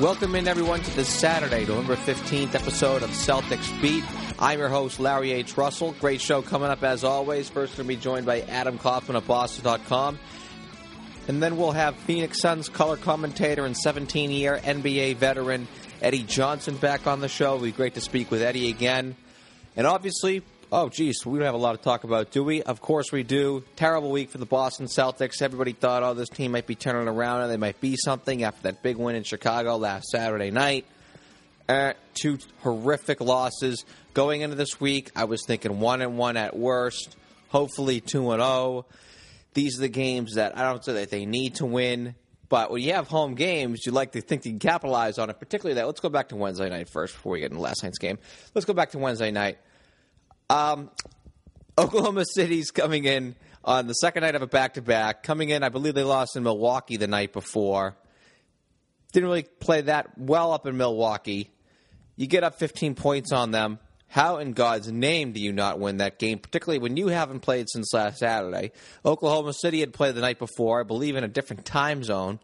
Welcome in, everyone, to this Saturday, November 15th episode of Celtics Beat. I'm your host, Larry H. Russell. Great show coming up as always. First, going to be joined by Adam Kaufman of Boston.com. And then we'll have Phoenix Suns color commentator and 17 year NBA veteran Eddie Johnson back on the show. It'll be great to speak with Eddie again. And obviously, oh, geez, we don't have a lot to talk about, do we? Of course we do. Terrible week for the Boston Celtics. Everybody thought, oh, this team might be turning around and they might be something after that big win in Chicago last Saturday night. Uh, two horrific losses. Going into this week, I was thinking one and one at worst, hopefully two and zero. Oh. These are the games that I don't say that they need to win, but when you have home games, you like to think you can capitalize on it. Particularly that. Let's go back to Wednesday night first before we get into last night's game. Let's go back to Wednesday night. Um, Oklahoma City's coming in on the second night of a back to back. Coming in, I believe they lost in Milwaukee the night before. Didn't really play that well up in Milwaukee. You get up 15 points on them. How in God's name do you not win that game, particularly when you haven't played since last Saturday? Oklahoma City had played the night before, I believe, in a different time zone.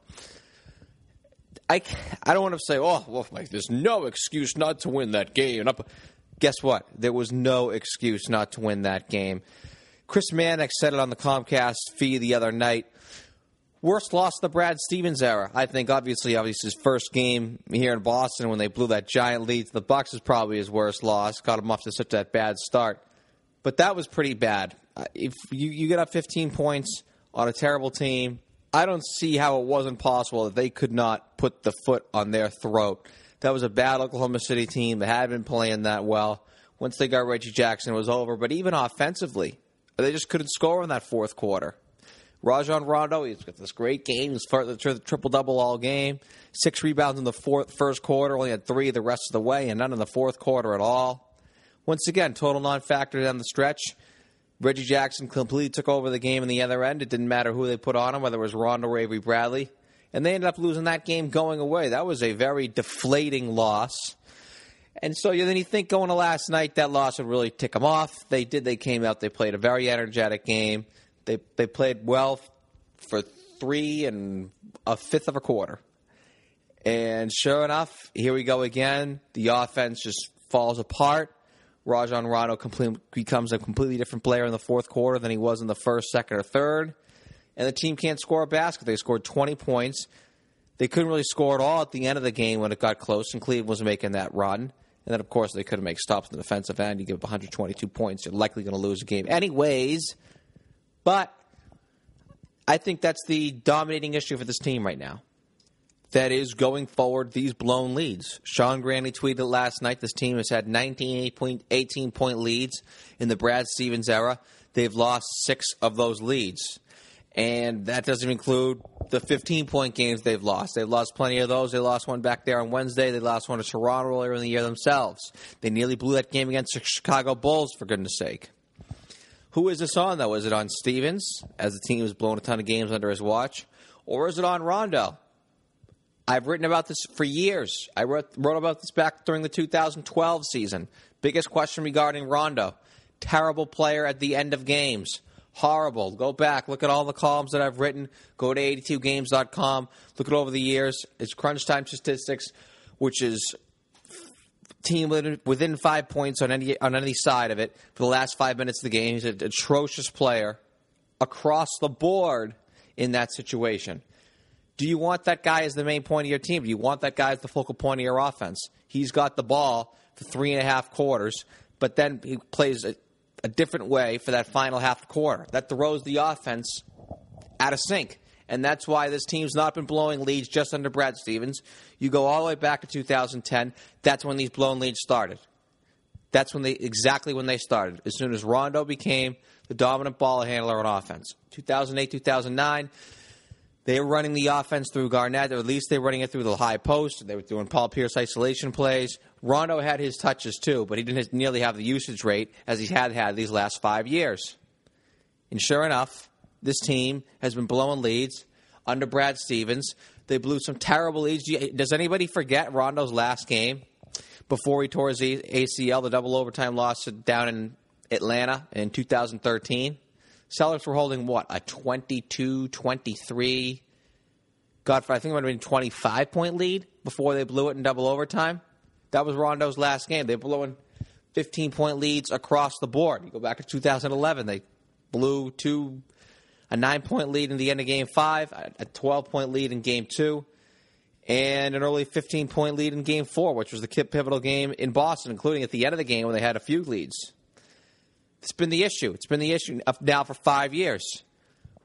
I, I don't want to say, oh, well, like, there's no excuse not to win that game. Guess what? There was no excuse not to win that game. Chris Mannix said it on the Comcast feed the other night. Worst loss of the Brad Stevens era. I think obviously, obviously his first game here in Boston when they blew that giant lead to the Bucks is probably his worst loss. Got him off to such a bad start, but that was pretty bad. If you, you get up 15 points on a terrible team, I don't see how it wasn't possible that they could not put the foot on their throat. That was a bad Oklahoma City team. that had been playing that well. Once they got Reggie Jackson, it was over. But even offensively, they just couldn't score in that fourth quarter. Rajon Rondo, he's got this great game. He's the triple double all game. Six rebounds in the fourth, first quarter, only had three the rest of the way, and none in the fourth quarter at all. Once again, total non factor down the stretch. Reggie Jackson completely took over the game in the other end. It didn't matter who they put on him, whether it was Rondo or Avery Bradley. And they ended up losing that game going away. That was a very deflating loss. And so then you think going to last night, that loss would really tick them off. They did. They came out. They played a very energetic game. They they played well for three and a fifth of a quarter. And sure enough, here we go again. The offense just falls apart. Rajon Rondo complete, becomes a completely different player in the fourth quarter than he was in the first, second, or third. And the team can't score a basket. They scored 20 points. They couldn't really score at all at the end of the game when it got close, and Cleveland was making that run. And then, of course, they couldn't make stops in the defensive end. You give up 122 points, you're likely going to lose a game anyways. But I think that's the dominating issue for this team right now. That is going forward, these blown leads. Sean Grande tweeted last night this team has had 19 point, 18 point leads in the Brad Stevens era. They've lost six of those leads. And that doesn't include the 15 point games they've lost. They've lost plenty of those. They lost one back there on Wednesday. They lost one to Toronto earlier in the year themselves. They nearly blew that game against the Chicago Bulls, for goodness sake. Who is this on, though? Is it on Stevens, as the team has blown a ton of games under his watch? Or is it on Rondo? I've written about this for years. I wrote, wrote about this back during the 2012 season. Biggest question regarding Rondo. Terrible player at the end of games. Horrible. Go back, look at all the columns that I've written. Go to 82games.com. Look at over the years. It's crunch time statistics, which is team within five points on any on any side of it for the last five minutes of the game. He's an atrocious player across the board in that situation. Do you want that guy as the main point of your team? Do you want that guy as the focal point of your offense? He's got the ball for three and a half quarters, but then he plays a, different way for that final half quarter. That throws the offense out of sync. And that's why this team's not been blowing leads just under Brad Stevens. You go all the way back to 2010. That's when these blown leads started. That's when they exactly when they started. As soon as Rondo became the dominant ball handler on offense. 2008, 2009, they were running the offense through Garnett, or at least they were running it through the high post. They were doing Paul Pierce isolation plays. Rondo had his touches too, but he didn't nearly have the usage rate as he had had these last five years. And sure enough, this team has been blowing leads under Brad Stevens. They blew some terrible leads. Does anybody forget Rondo's last game before he tore his ACL, the double overtime loss down in Atlanta in 2013? Celtics were holding what, a 22 23 got, I think it might have been 25 point lead before they blew it in double overtime. That was Rondo's last game. They blew blowing 15 point leads across the board. You go back to 2011, they blew two, a nine point lead in the end of game five, a 12 point lead in game two, and an early 15 point lead in game four, which was the pivotal game in Boston, including at the end of the game when they had a few leads. It's been the issue. It's been the issue now for five years.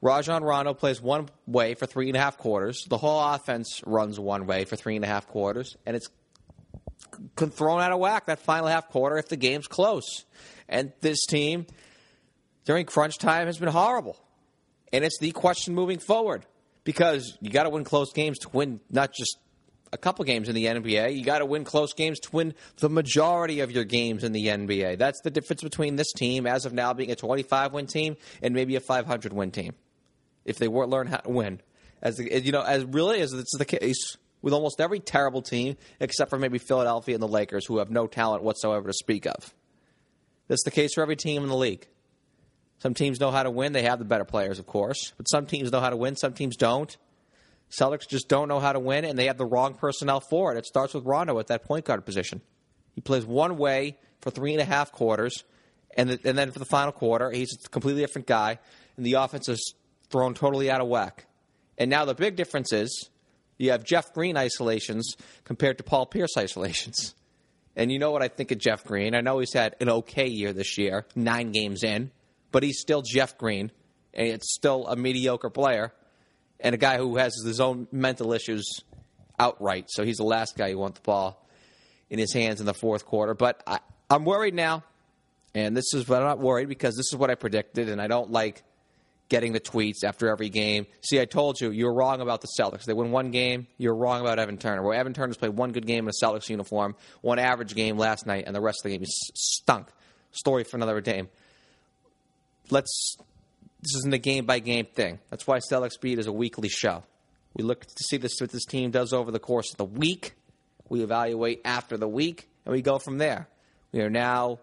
Rajon Rondo plays one way for three and a half quarters. The whole offense runs one way for three and a half quarters, and it's thrown out of whack that final half quarter if the game's close. And this team, during crunch time, has been horrible. And it's the question moving forward because you got to win close games to win not just a couple games in the NBA. You got to win close games to win the majority of your games in the NBA. That's the difference between this team, as of now, being a 25 win team and maybe a 500 win team. If they weren't learn how to win, as you know, as really as it's the case with almost every terrible team except for maybe Philadelphia and the Lakers, who have no talent whatsoever to speak of. That's the case for every team in the league. Some teams know how to win. They have the better players, of course. But some teams know how to win, some teams don't. Celtics just don't know how to win, and they have the wrong personnel for it. It starts with Rondo at that point guard position. He plays one way for three and a half quarters, and, the, and then for the final quarter, he's a completely different guy, and the offense is thrown totally out of whack. And now the big difference is you have Jeff Green isolations compared to Paul Pierce isolations. And you know what I think of Jeff Green. I know he's had an okay year this year, nine games in but he's still Jeff Green, and it's still a mediocre player, and a guy who has his own mental issues outright. So he's the last guy who want the ball in his hands in the fourth quarter. But I, I'm worried now, and this is, but I'm not worried because this is what I predicted, and I don't like getting the tweets after every game. See, I told you, you were wrong about the Celtics. They win one game, you're wrong about Evan Turner. Well, Evan Turner's played one good game in a Celtics uniform, one average game last night, and the rest of the game is stunk. Story for another game let's this isn't a game by game thing. That's why Celtics Beat is a weekly show. We look to see this what this team does over the course of the week. We evaluate after the week, and we go from there. We are now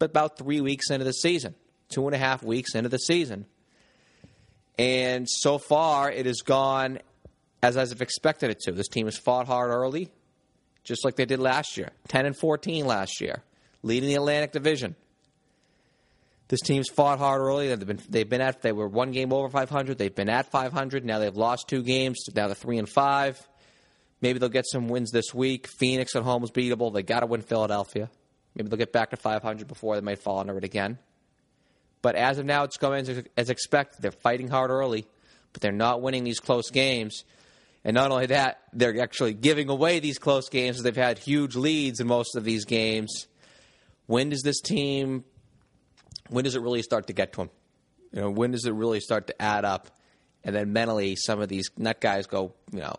about three weeks into the season, two and a half weeks into the season. And so far, it has gone as I've expected it to. This team has fought hard early, just like they did last year 10 and 14 last year, leading the Atlantic Division. This team's fought hard early. They've been they've been at they were one game over 500. They've been at 500. Now they've lost two games. Now they're three and five. Maybe they'll get some wins this week. Phoenix at home is beatable. They got to win Philadelphia. Maybe they'll get back to 500 before they might fall under it again. But as of now, it's going as, as expected. They're fighting hard early, but they're not winning these close games. And not only that, they're actually giving away these close games they've had huge leads in most of these games. When does this team when does it really start to get to them? You know, when does it really start to add up? And then mentally, some of these nut guys go, you know,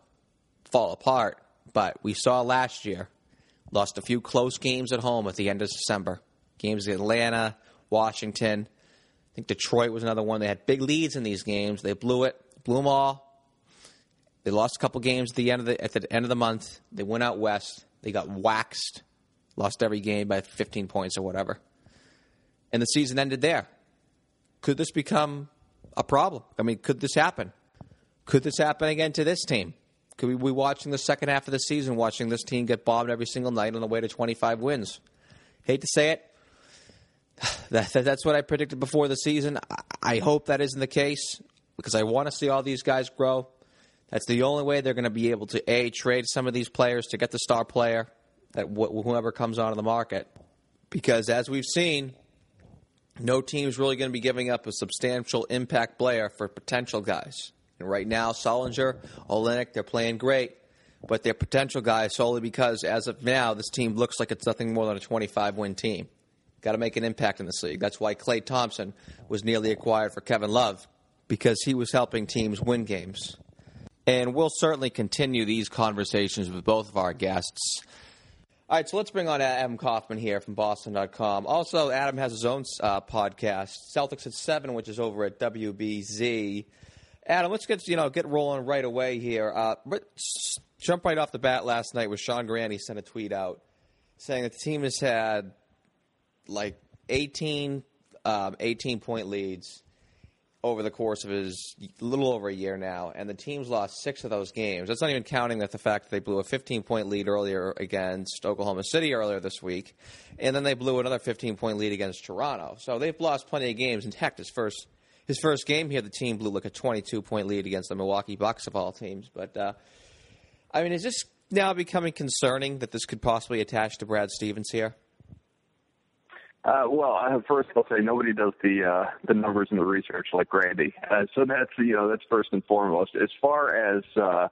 fall apart. But we saw last year, lost a few close games at home at the end of December. Games in Atlanta, Washington. I think Detroit was another one. They had big leads in these games. They blew it, blew them all. They lost a couple games at the end of the at the end of the month. They went out west. They got waxed, lost every game by 15 points or whatever and the season ended there. Could this become a problem? I mean, could this happen? Could this happen again to this team? Could we be watching the second half of the season, watching this team get bombed every single night on the way to 25 wins? Hate to say it. That, that, that's what I predicted before the season. I, I hope that isn't the case because I want to see all these guys grow. That's the only way they're going to be able to a trade some of these players to get the star player that wh- whoever comes onto the market. Because as we've seen, no team's really going to be giving up a substantial impact player for potential guys. And right now, Sullinger, Olynyk, they're playing great, but they're potential guys solely because, as of now, this team looks like it's nothing more than a 25 win team. Got to make an impact in this league. That's why Klay Thompson was nearly acquired for Kevin Love, because he was helping teams win games. And we'll certainly continue these conversations with both of our guests. All right, so let's bring on Adam Kaufman here from Boston.com. Also, Adam has his own uh, podcast, Celtics at Seven, which is over at WBZ. Adam, let's get you know get rolling right away here. Uh, jump right off the bat. Last night was Sean Grande. He sent a tweet out saying that the team has had like 18, um, 18 point leads, over the course of his little over a year now, and the team's lost six of those games. That's not even counting that the fact that they blew a 15 point lead earlier against Oklahoma City earlier this week, and then they blew another 15 point lead against Toronto. So they've lost plenty of games. And heck, his first his first game here, the team blew like a 22 point lead against the Milwaukee Bucks of all teams. But uh, I mean, is this now becoming concerning that this could possibly attach to Brad Stevens here? Uh, well, uh, first I'll say nobody does the uh, the numbers and the research like Grande, uh, so that's you know that's first and foremost. As far as uh,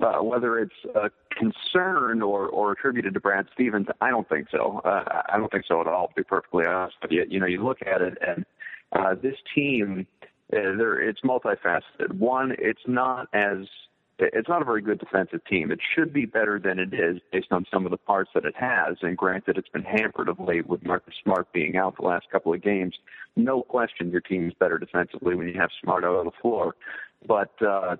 uh, whether it's a concern or or attributed to Brad Stevens, I don't think so. Uh, I don't think so at all. To be perfectly honest But you, you know, you look at it and uh, this team, uh, there it's multifaceted. One, it's not as it's not a very good defensive team. It should be better than it is based on some of the parts that it has. And granted, it's been hampered of late with Marcus Smart being out the last couple of games. No question, your team is better defensively when you have Smart out on the floor. But uh,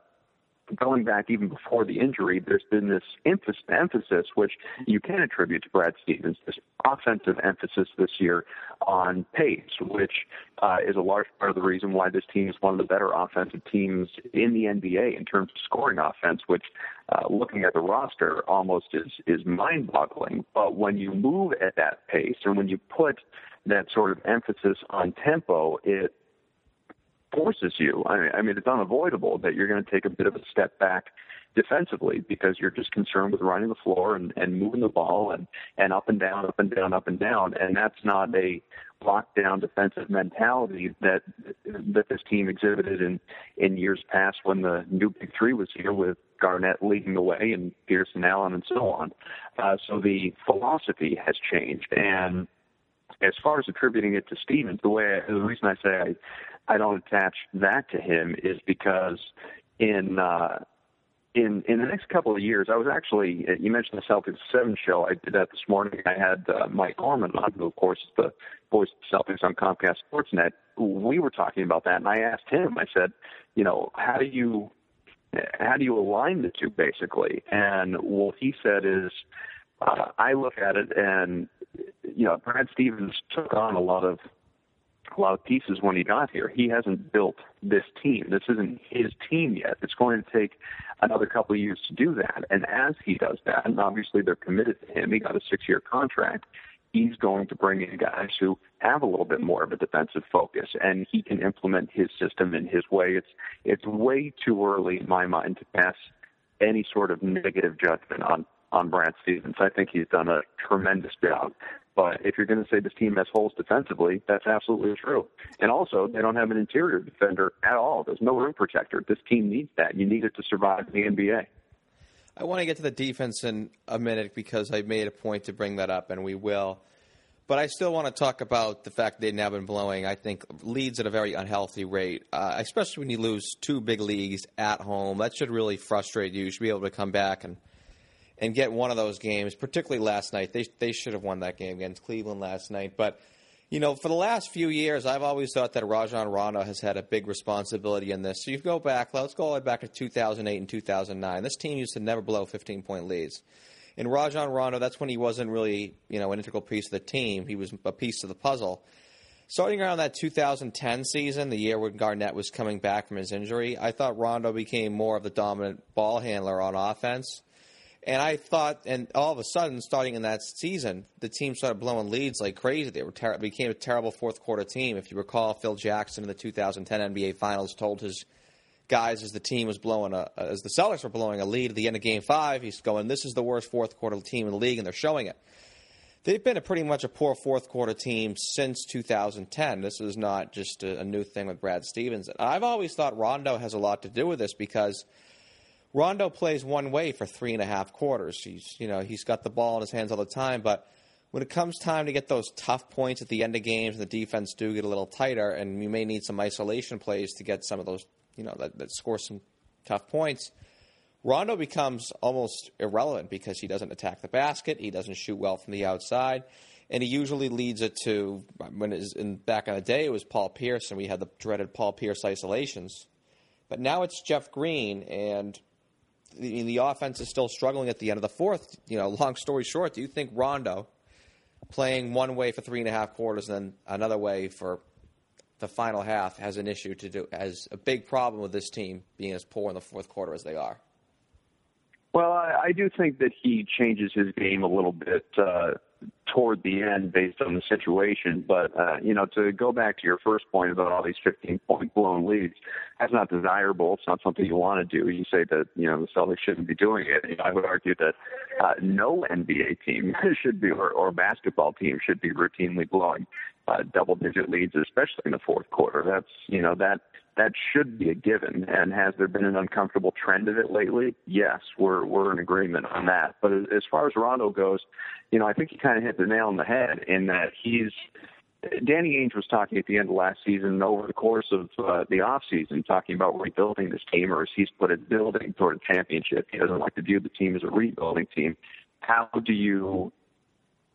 going back even before the injury, there's been this emphasis, which you can attribute to Brad Stevens, this offensive emphasis this year on pace, which uh, is a large part of the reason why this team is one of the better offensive teams in the NBA in terms of scoring offense, which uh, looking at the roster almost is, is mind-boggling. But when you move at that pace and when you put that sort of emphasis on tempo, it forces you. I mean, it's unavoidable that you're going to take a bit of a step back defensively because you're just concerned with running the floor and, and moving the ball and, and up and down, up and down, up and down. And that's not a lockdown defensive mentality that that this team exhibited in in years past when the new big three was here with Garnett leading the way and Pearson Allen and so on. Uh, so the philosophy has changed and as far as attributing it to Stevens, the way I, the reason I say I I don't attach that to him is because in uh, in in the next couple of years, I was actually you mentioned the Celtics seven show. I did that this morning. I had uh, Mike Gorman on, who of course is the voice of Celtics on Comcast Sportsnet. We were talking about that, and I asked him. I said, you know, how do you how do you align the two basically? And what he said is, uh, I look at it and you know, Brad Stevens took on a lot of a lot of pieces when he got here. He hasn't built this team. This isn't his team yet. It's going to take another couple of years to do that. And as he does that, and obviously they're committed to him, he got a six year contract. He's going to bring in guys who have a little bit more of a defensive focus, and he can implement his system in his way. It's it's way too early in my mind to pass any sort of negative judgment on on Brad Stevens. I think he's done a tremendous job. But if you're going to say this team has holes defensively, that's absolutely true. And also, they don't have an interior defender at all. There's no rim protector. This team needs that. You need it to survive in the NBA. I want to get to the defense in a minute because I made a point to bring that up, and we will. But I still want to talk about the fact they've now been blowing, I think, leads at a very unhealthy rate, uh, especially when you lose two big leagues at home. That should really frustrate you. You should be able to come back and – and get one of those games, particularly last night. They they should have won that game against Cleveland last night. But you know, for the last few years, I've always thought that Rajon Rondo has had a big responsibility in this. So you go back, let's go all the way back to 2008 and 2009. This team used to never blow 15 point leads. In Rajon Rondo, that's when he wasn't really, you know, an integral piece of the team. He was a piece of the puzzle. Starting around that 2010 season, the year when Garnett was coming back from his injury, I thought Rondo became more of the dominant ball handler on offense. And I thought, and all of a sudden, starting in that season, the team started blowing leads like crazy. They were ter- became a terrible fourth quarter team. If you recall, Phil Jackson in the 2010 NBA Finals told his guys as the team was blowing a, as the Celtics were blowing a lead at the end of Game Five, he's going, "This is the worst fourth quarter team in the league," and they're showing it. They've been a pretty much a poor fourth quarter team since 2010. This is not just a, a new thing with Brad Stevens. I've always thought Rondo has a lot to do with this because Rondo plays one way for three and a half quarters. He's you know he's got the ball in his hands all the time, but when it comes time to get those tough points at the end of games, and the defense do get a little tighter, and you may need some isolation plays to get some of those you know that, that score some tough points. Rondo becomes almost irrelevant because he doesn't attack the basket, he doesn't shoot well from the outside, and he usually leads it to when it in back in the day it was Paul Pierce and we had the dreaded Paul Pierce isolations, but now it's Jeff Green and the, the offense is still struggling at the end of the fourth. You know, long story short, do you think Rondo playing one way for three and a half quarters and then another way for the final half has an issue to do, has a big problem with this team being as poor in the fourth quarter as they are. Well, I, I do think that he changes his game a little bit uh, toward the end based on the situation. But uh, you know, to go back to your first point about all these 15 point blown leads, that's not desirable. It's not something you want to do. You say that you know the Celtics shouldn't be doing it. You know, I would argue that uh, no NBA team should be, or, or basketball team should be routinely blowing uh, double digit leads, especially in the fourth quarter. That's you know that that should be a given. And has there been an uncomfortable trend of it lately? Yes, we're we're in agreement on that. But as far as Rondo goes, you know, I think he kind of hit the nail on the head in that he's. Danny Ainge was talking at the end of last season, and over the course of uh, the off season, talking about rebuilding this team, or as he's put it, building toward a championship. He doesn't like to view the team as a rebuilding team. How do you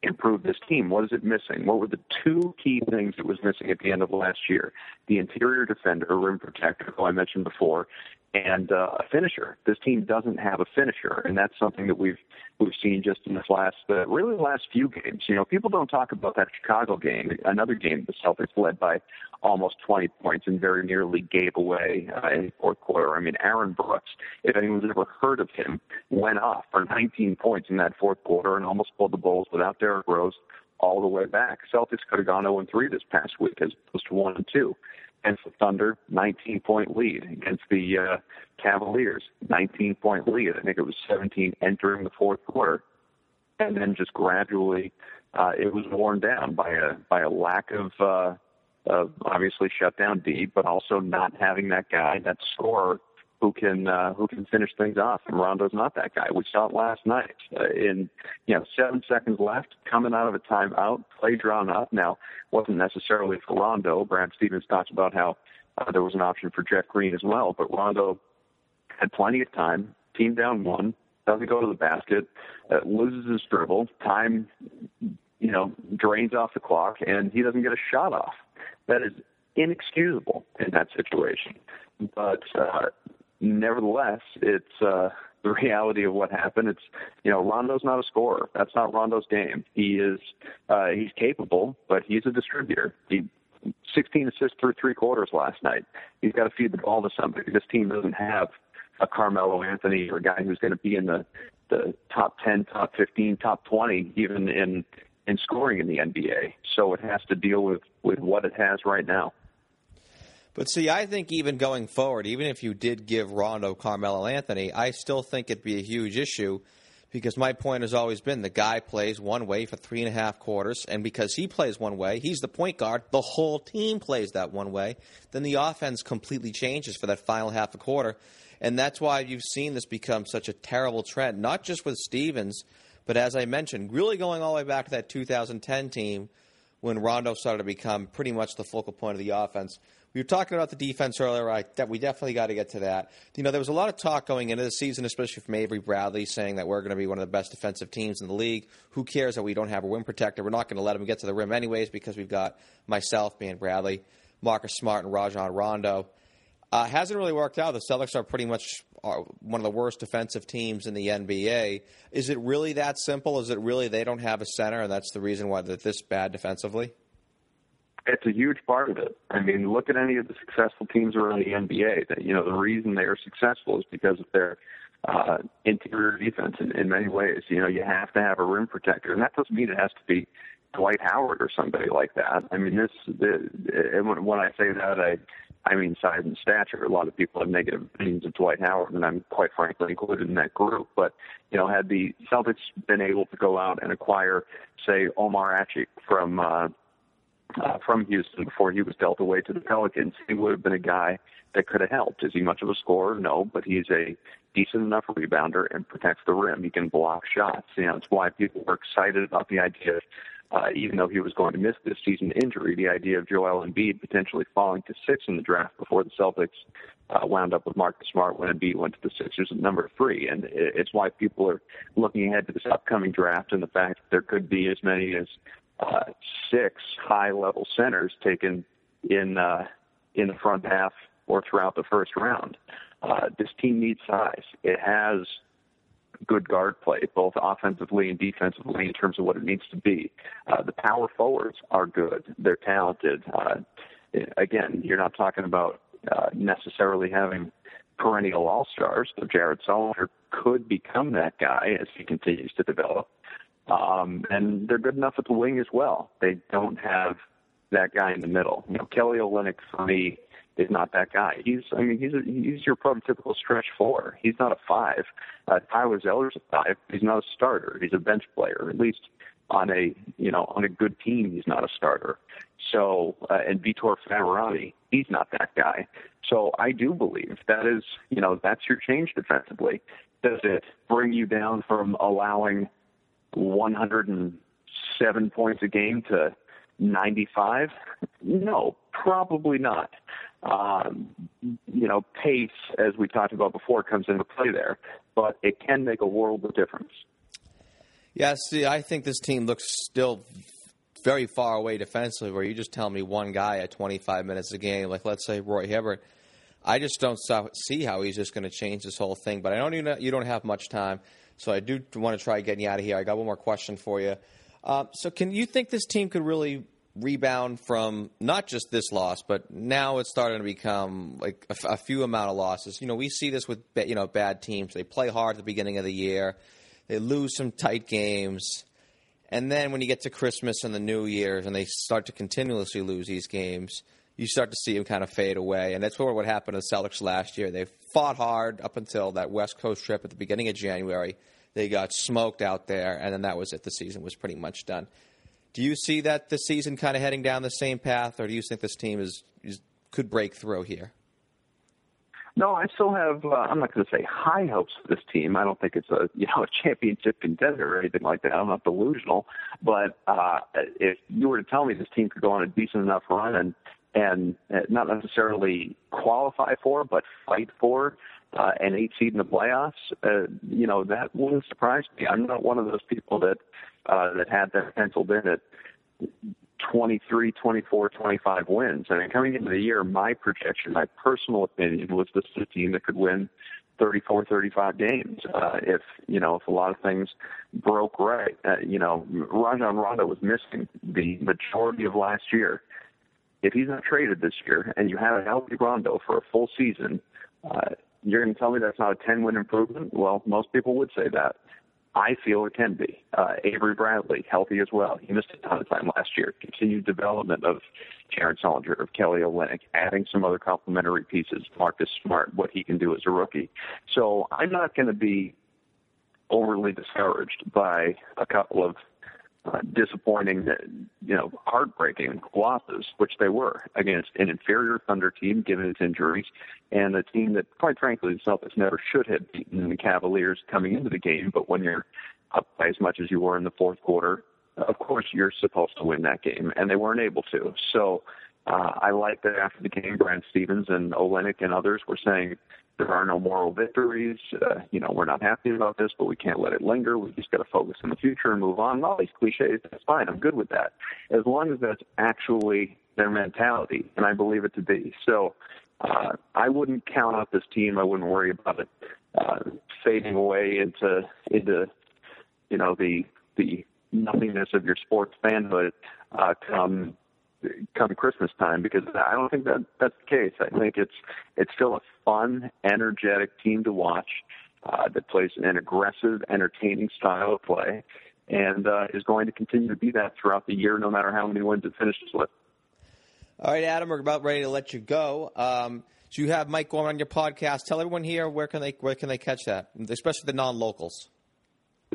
improve this team? What is it missing? What were the two key things it was missing at the end of last year? The interior defender, rim protector, who I mentioned before, and uh, a finisher. This team doesn't have a finisher, and that's something that we've we've seen just in this last, uh, really the last few games. You know, people don't talk about that Chicago game, another game the Celtics led by almost 20 points and very nearly gave away uh, in the fourth quarter. I mean, Aaron Brooks, if anyone's ever heard of him, went off for 19 points in that fourth quarter and almost pulled the Bulls without Derrick Rose all the way back. Celtics could have gone 0 3 this past week as opposed to 1 2 against the Thunder, 19 point lead. Against the uh, Cavaliers, 19 point lead. I think it was 17 entering the fourth quarter, and then just gradually uh, it was worn down by a by a lack of. Uh, of obviously shut down D, but also not having that guy, that scorer who can uh, who can finish things off. And Rondo's not that guy. We saw it last night. Uh, in you know seven seconds left, coming out of a timeout, play drawn up. Now wasn't necessarily for Rondo. Brad Stevens talks about how uh, there was an option for Jeff Green as well, but Rondo had plenty of time. Team down one, doesn't go to the basket, uh, loses his dribble. Time, you know, drains off the clock, and he doesn't get a shot off. That is inexcusable in that situation. But uh, nevertheless, it's uh, the reality of what happened. It's you know Rondo's not a scorer. That's not Rondo's game. He is uh, he's capable, but he's a distributor. He 16 assists through three quarters last night. He's got to feed the ball to somebody. This team doesn't have a Carmelo Anthony or a guy who's going to be in the the top 10, top 15, top 20, even in in scoring in the NBA. So it has to deal with with what it has right now. But see, I think even going forward, even if you did give Rondo Carmelo Anthony, I still think it'd be a huge issue because my point has always been the guy plays one way for three and a half quarters, and because he plays one way, he's the point guard, the whole team plays that one way, then the offense completely changes for that final half a quarter. And that's why you've seen this become such a terrible trend, not just with Stevens, but as I mentioned, really going all the way back to that 2010 team when Rondo started to become pretty much the focal point of the offense we were talking about the defense earlier. I, that we definitely got to get to that. You know, there was a lot of talk going into the season, especially from Avery Bradley, saying that we're going to be one of the best defensive teams in the league. Who cares that we don't have a rim protector? We're not going to let him get to the rim anyways because we've got myself, being Bradley, Marcus Smart, and Rajon Rondo. Uh, hasn't really worked out. The Celtics are pretty much uh, one of the worst defensive teams in the NBA. Is it really that simple? Is it really they don't have a center, and that's the reason why they're this bad defensively? It's a huge part of it. I mean, look at any of the successful teams around the NBA. That you know, the reason they are successful is because of their uh, interior defense. In, in many ways, you know, you have to have a rim protector, and that doesn't mean it has to be Dwight Howard or somebody like that. I mean, this. The, and when, I say that, I I mean size and stature. A lot of people have negative opinions of Dwight Howard, and I'm quite frankly included in that group. But you know, had the Celtics been able to go out and acquire, say, Omer Asik from uh, uh, from Houston before he was dealt away to the Pelicans, he would have been a guy that could have helped. Is he much of a scorer? No, but he's a decent enough rebounder and protects the rim. He can block shots. You know, it's why people were excited about the idea, uh, even though he was going to miss this season injury, the idea of Joel Embiid potentially falling to six in the draft before the Celtics uh, wound up with Marcus Smart when Embiid went to the Sixers at number three. And it's why people are looking ahead to this upcoming draft and the fact that there could be as many as uh, six high-level centers taken in uh, in the front half or throughout the first round. Uh, this team needs size. It has good guard play, both offensively and defensively, in terms of what it needs to be. Uh, the power forwards are good. They're talented. Uh, again, you're not talking about uh, necessarily having perennial all stars, but Jared Sullinger could become that guy as he continues to develop. Um, and they're good enough at the wing as well. They don't have that guy in the middle. You know, Kelly Olynyk for me is not that guy. He's, I mean, he's a, he's your prototypical stretch four. He's not a five. Uh, Tyler Zeller's a five. He's not a starter. He's a bench player. At least on a, you know, on a good team, he's not a starter. So, uh, and Vitor Faverani, he's not that guy. So I do believe that is, you know, that's your change defensively. Does it bring you down from allowing 107 points a game to 95? No, probably not. Um, you know, pace, as we talked about before, comes into play there, but it can make a world of difference. Yeah, see, I think this team looks still very far away defensively. Where you just tell me one guy at 25 minutes a game, like let's say Roy Hibbert, I just don't see how he's just going to change this whole thing. But I don't even you don't have much time, so I do want to try getting you out of here. I got one more question for you. Uh, so, can you think this team could really rebound from not just this loss, but now it's starting to become like a, few amount of losses. You know, we see this with you know bad teams. They play hard at the beginning of the year, they lose some tight games, and then when you get to Christmas and the New Year's, and they start to continuously lose these games, you start to see them kind of fade away. And that's what what happened to the Celtics last year. They fought hard up until that West Coast trip at the beginning of January. They got smoked out there, and then that was it. The season was pretty much done. Do you see that the season kind of heading down the same path, or do you think this team is, is could break through here? No, I still have. Uh, I'm not going to say high hopes for this team. I don't think it's a you know a championship contender or anything like that. I'm not delusional, but uh, if you were to tell me this team could go on a decent enough run and and uh, not necessarily qualify for, but fight for uh, an eight seed in the playoffs, uh, you know, that wouldn't surprise me. I'm not one of those people that uh, that had that penciled in at 23, 24, 25 wins. I mean, coming into the year, my projection, my personal opinion, was this is a team that could win 34, 35 games. Uh, if you know, if a lot of things broke right, uh, you know, Rajon Rondo was missing the majority of last year. If he's not traded this year, and you have a healthy Rondo for a full season, uh, you're going to tell me that's not a 10 win improvement? Well, most people would say that. I feel it can be. Uh, Avery Bradley, healthy as well. He missed a ton of time last year. Continued development of Jared Sullinger, of Kelly Olynyk, adding some other complementary pieces. Marcus Smart, what he can do as a rookie. So I'm not going to be overly discouraged by a couple of disappointing, you know, heartbreaking losses, which they were against an inferior Thunder team, given its injuries, and a team that, quite frankly, the Celtics never should have beaten the Cavaliers coming into the game. But when you're up by as much as you were in the fourth quarter, of course you're supposed to win that game, and they weren't able to. So uh, I like that after the game, Brad Stevens and Olynyk and others were saying there are no moral victories. Uh, you know, we're not happy about this, but we can't let it linger. We just got to focus on the future and move on. All these cliches, that's fine. I'm good with that. As long as that's actually their mentality, and I believe it to be. So uh, I wouldn't count out this team. I wouldn't worry about it uh, fading away into into you know the the nothingness of your sports fanhood uh, come come Christmas time because I don't think that that's the case. I think it's it's still a fun, energetic team to watch uh, that plays an aggressive, entertaining style of play, and uh, is going to continue to be that throughout the year, no matter how many wins it finishes with. All right, Adam, we're about ready to let you go. Um, so you have Mike going on your podcast. Tell everyone here where can they where can they catch that, especially the non-locals.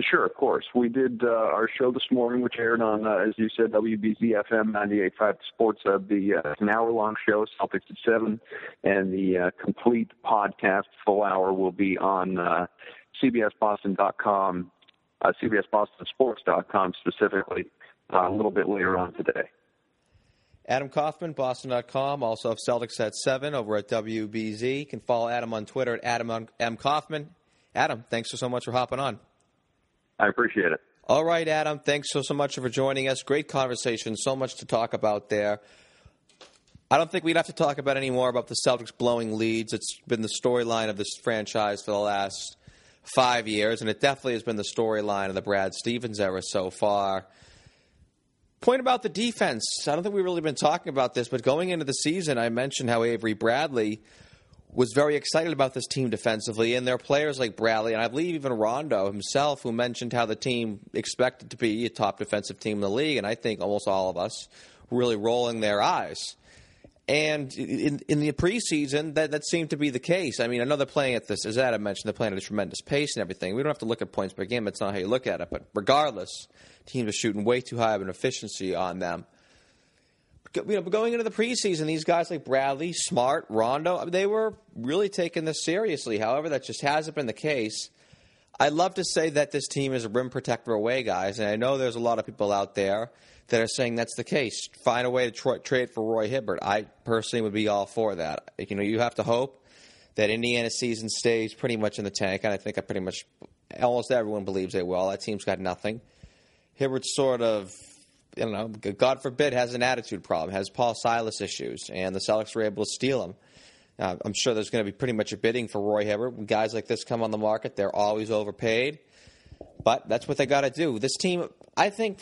Sure, of course. We did uh, our show this morning, which aired on, uh, as you said, WBZ FM 98.5 Sports Hub. The uh, an hour-long show, Celtics at seven, and the uh, complete podcast, full hour, will be on uh, CBSBoston.com, uh, CBSBostonSports.com specifically, uh, a little bit later on today. Adam Kaufman, Boston.com, also have Celtics at 7 over at WBZ. You can follow Adam on Twitter at Adam M. Kaufman. Adam, thanks so much for hopping on. I appreciate it. All right, Adam. Thanks so, so much for joining us. Great conversation. So much to talk about there. I don't think we'd have to talk about any more about the Celtics blowing leads. It's been the storyline of this franchise for the last five years, and it definitely has been the storyline of the Brad Stevens era so far. Point about the defense. I don't think we've really been talking about this, but going into the season, I mentioned how Avery Bradley was very excited about this team defensively, and their players like Bradley, and I believe even Rondo himself, who mentioned how the team expected to be a top defensive team in the league, and I think almost all of us really rolling their eyes. And in, in the preseason, that, that seemed to be the case. I mean, I know they're playing at this, as Adam mentioned, they're playing at a tremendous pace and everything. We don't have to look at points per game. That's not how you look at it. But regardless, teams are shooting way too high of an efficiency on them. You know, going into the preseason, these guys like Bradley, Smart, Rondo, they were really taking this seriously. However, that just hasn't been the case. I'd love to say that this team is a rim protector away, guys, and I know there's a lot of people out there that are saying that's the case. Find a way to tra- trade for Roy Hibbert. I personally would be all for that. You know, you have to hope that Indiana's season stays pretty much in the tank, and I think I pretty much almost everyone believes they will. That team's got nothing. Hibbert's sort of, you know, God forbid, has an attitude problem, has Paul Silas issues, and the Celtics were able to steal him. Uh, I'm sure there's going to be pretty much a bidding for Roy Hibbert. When guys like this come on the market, they're always overpaid. But that's what they got to do. This team, I think,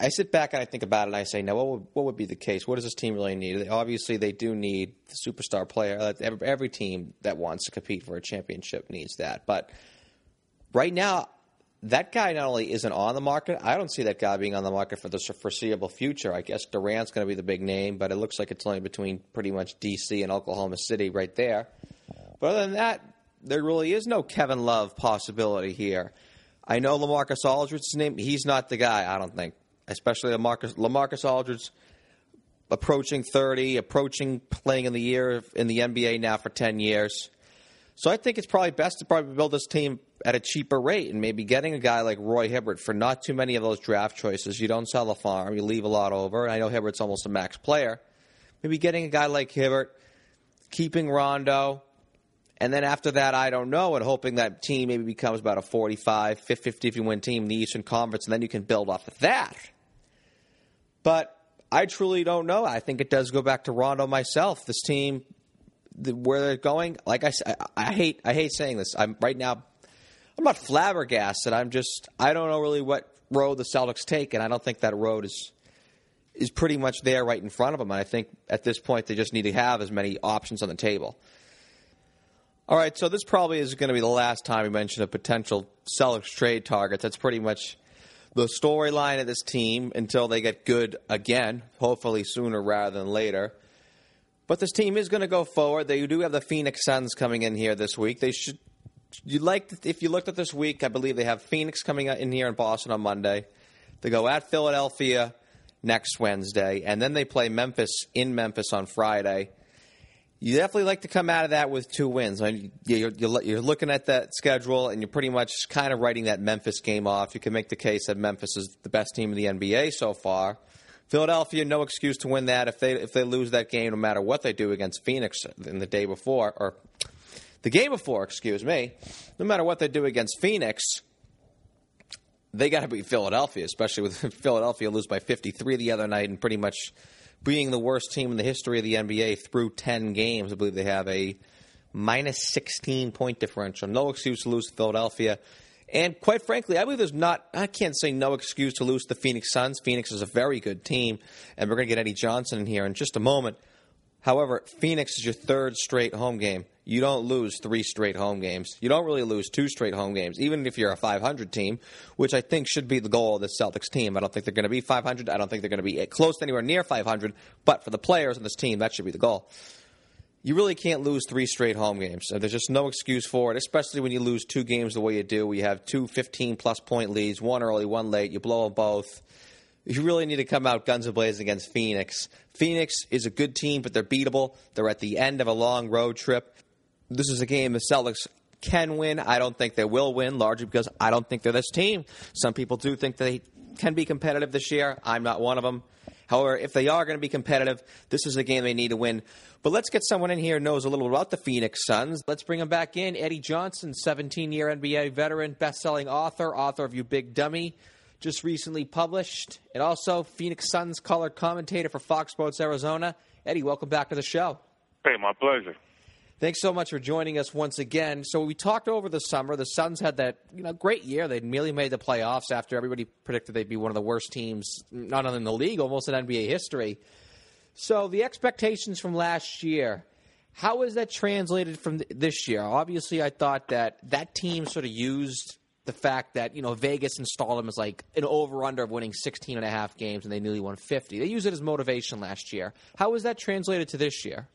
I sit back and I think about it and I say, now what would, what would be the case? What does this team really need? Obviously, they do need the superstar player. Every, every team that wants to compete for a championship needs that. But right now, that guy not only isn't on the market, I don't see that guy being on the market for the foreseeable future. I guess Durant's going to be the big name, but it looks like it's only between pretty much D.C. and Oklahoma City right there. But other than that, there really is no Kevin Love possibility here. I know LaMarcus Aldridge's name. He's not the guy, I don't think especially LaMarcus, LaMarcus Aldridge approaching 30, approaching playing in the year in the NBA now for 10 years. So I think it's probably best to probably build this team at a cheaper rate and maybe getting a guy like Roy Hibbert for not too many of those draft choices. You don't sell the farm, you leave a lot over. I know Hibbert's almost a max player. Maybe getting a guy like Hibbert, keeping Rondo, and then after that, I don't know, and hoping that team maybe becomes about a 45, 50 if you win team in the Eastern Conference, and then you can build off of that. But I truly don't know. I think it does go back to Rondo myself. This team, the, where they're going, like I, I, I hate, I hate saying this. I'm right now. I'm not flabbergasted. I'm just, I don't know really what road the Celtics take, and I don't think that road is is pretty much there right in front of them. And I think at this point they just need to have as many options on the table. All right, so this probably is going to be the last time we mention a potential Celtics trade target. That's pretty much the storyline of this team until they get good again, hopefully sooner rather than later. But this team is going to go forward. They do have the Phoenix Suns coming in here this week. They should. You like if you looked at this week, I believe they have Phoenix coming in here in Boston on Monday. They go at Philadelphia next Wednesday, and then they play Memphis in Memphis on Friday you definitely like to come out of that with two wins. I mean, you're, you're, looking at that schedule and you're pretty much kind of writing that Memphis game off. You can make the case that Memphis is the best team in the NBA so far. Philadelphia, no excuse to win that. If they if they lose that game, no matter what they do against Phoenix in the day before or the game before, excuse me, no matter what they do against Phoenix, they got to beat Philadelphia, especially with Philadelphia lose by 53 the other night and pretty much being the worst team in the history of the NBA through 10 games. I believe they have a minus 16 point differential. No excuse to lose to Philadelphia. And quite frankly, I believe there's not, I can't say no excuse to lose the Phoenix Suns. Phoenix is a very good team, and we're going to get Eddie Johnson in here in just a moment. However, Phoenix is your third straight home game. You don't lose three straight home games. You don't really lose two straight home games, even if you're a 500 team, which I think should be the goal of the Celtics team. I don't think they're going to be 500. I don't think they're going to be close to anywhere near 500. But for the players on this team, that should be the goal. You really can't lose three straight home games. There's just no excuse for it, especially when you lose two games the way you do. We have two 15 plus point leads, one early, one late. You blow them both you really need to come out guns blazing against Phoenix. Phoenix is a good team, but they're beatable. They're at the end of a long road trip. This is a game the Celtics can win. I don't think they will win, largely because I don't think they're this team. Some people do think they can be competitive this year. I'm not one of them. However, if they are going to be competitive, this is a game they need to win. But let's get someone in here who knows a little about the Phoenix Suns. Let's bring him back in. Eddie Johnson, 17 year NBA veteran, best selling author, author of You Big Dummy just recently published, and also Phoenix Suns color commentator for Fox Sports Arizona. Eddie, welcome back to the show. Hey, my pleasure. Thanks so much for joining us once again. So we talked over the summer. The Suns had that you know great year. They nearly made the playoffs after everybody predicted they'd be one of the worst teams, not only in the league, almost in NBA history. So the expectations from last year, how is that translated from this year? Obviously, I thought that that team sort of used the fact that you know Vegas installed them as like an over under of winning 16 and a half games and they nearly won 50. They used it as motivation last year. How was that translated to this year?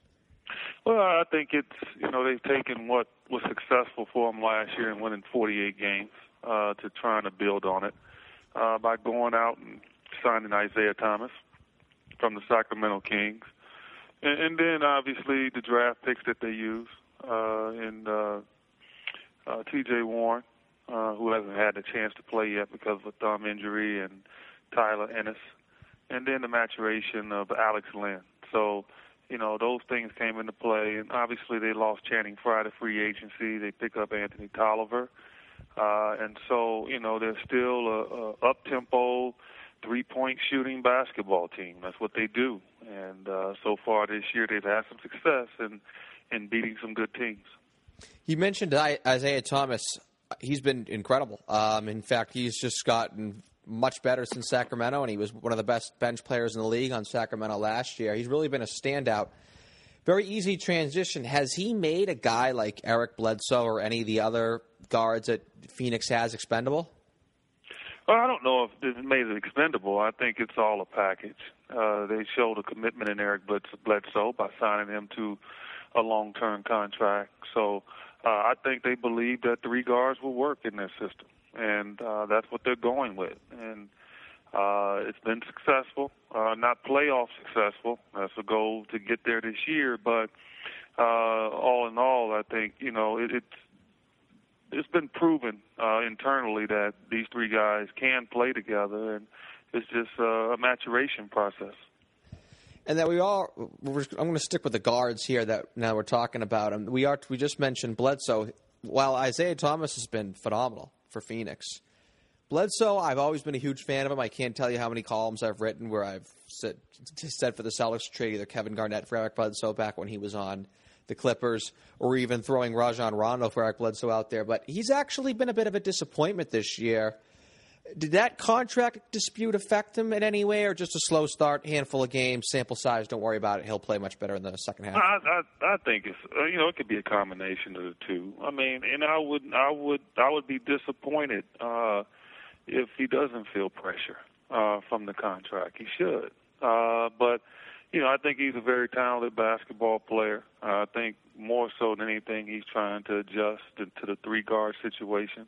Well, I think it's you know they've taken what was successful for them last year and winning 48 games uh, to trying to build on it uh, by going out and signing Isaiah Thomas from the Sacramento Kings, and, and then obviously the draft picks that they use uh, in uh, uh, T.J. Warren uh, who hasn't had a chance to play yet because of a thumb injury, and Tyler Ennis, and then the maturation of Alex Len. So, you know, those things came into play, and obviously they lost Channing Frye to free agency. They pick up Anthony Tolliver, uh, and so you know they're still a, a up-tempo, three-point shooting basketball team. That's what they do, and uh, so far this year they've had some success in in beating some good teams. You mentioned Isaiah Thomas he's been incredible. Um, in fact, he's just gotten much better since Sacramento, and he was one of the best bench players in the league on Sacramento last year. He's really been a standout. Very easy transition. Has he made a guy like Eric Bledsoe or any of the other guards that Phoenix has expendable? Well, I don't know if it's made it expendable. I think it's all a package. Uh, they showed a commitment in Eric Bledsoe by signing him to a long-term contract. So uh, I think they believe that three guards will work in their system, and uh, that's what they're going with. And uh, it's been successful, uh, not playoff successful. That's a goal to get there this year, but uh, all in all, I think you know it, it's it's been proven uh, internally that these three guys can play together, and it's just uh, a maturation process and that we all I'm going to stick with the guards here that now we're talking about them. We are we just mentioned Bledsoe. While Isaiah Thomas has been phenomenal for Phoenix, Bledsoe I've always been a huge fan of him. I can't tell you how many columns I've written where I've said, said for the Celtics to trade either Kevin Garnett for Eric Bledsoe back when he was on the Clippers, or even throwing Rajon Rondo for Eric Bledsoe out there. But he's actually been a bit of a disappointment this year did that contract dispute affect him in any way, or just a slow start, handful of games, sample size? Don't worry about it. He'll play much better in the second half. I, I, I think it's uh, you know it could be a combination of the two. I mean, and I would I would I would be disappointed uh, if he doesn't feel pressure uh, from the contract. He should, uh, but you know I think he's a very talented basketball player. Uh, I think more so than anything, he's trying to adjust to the three guard situation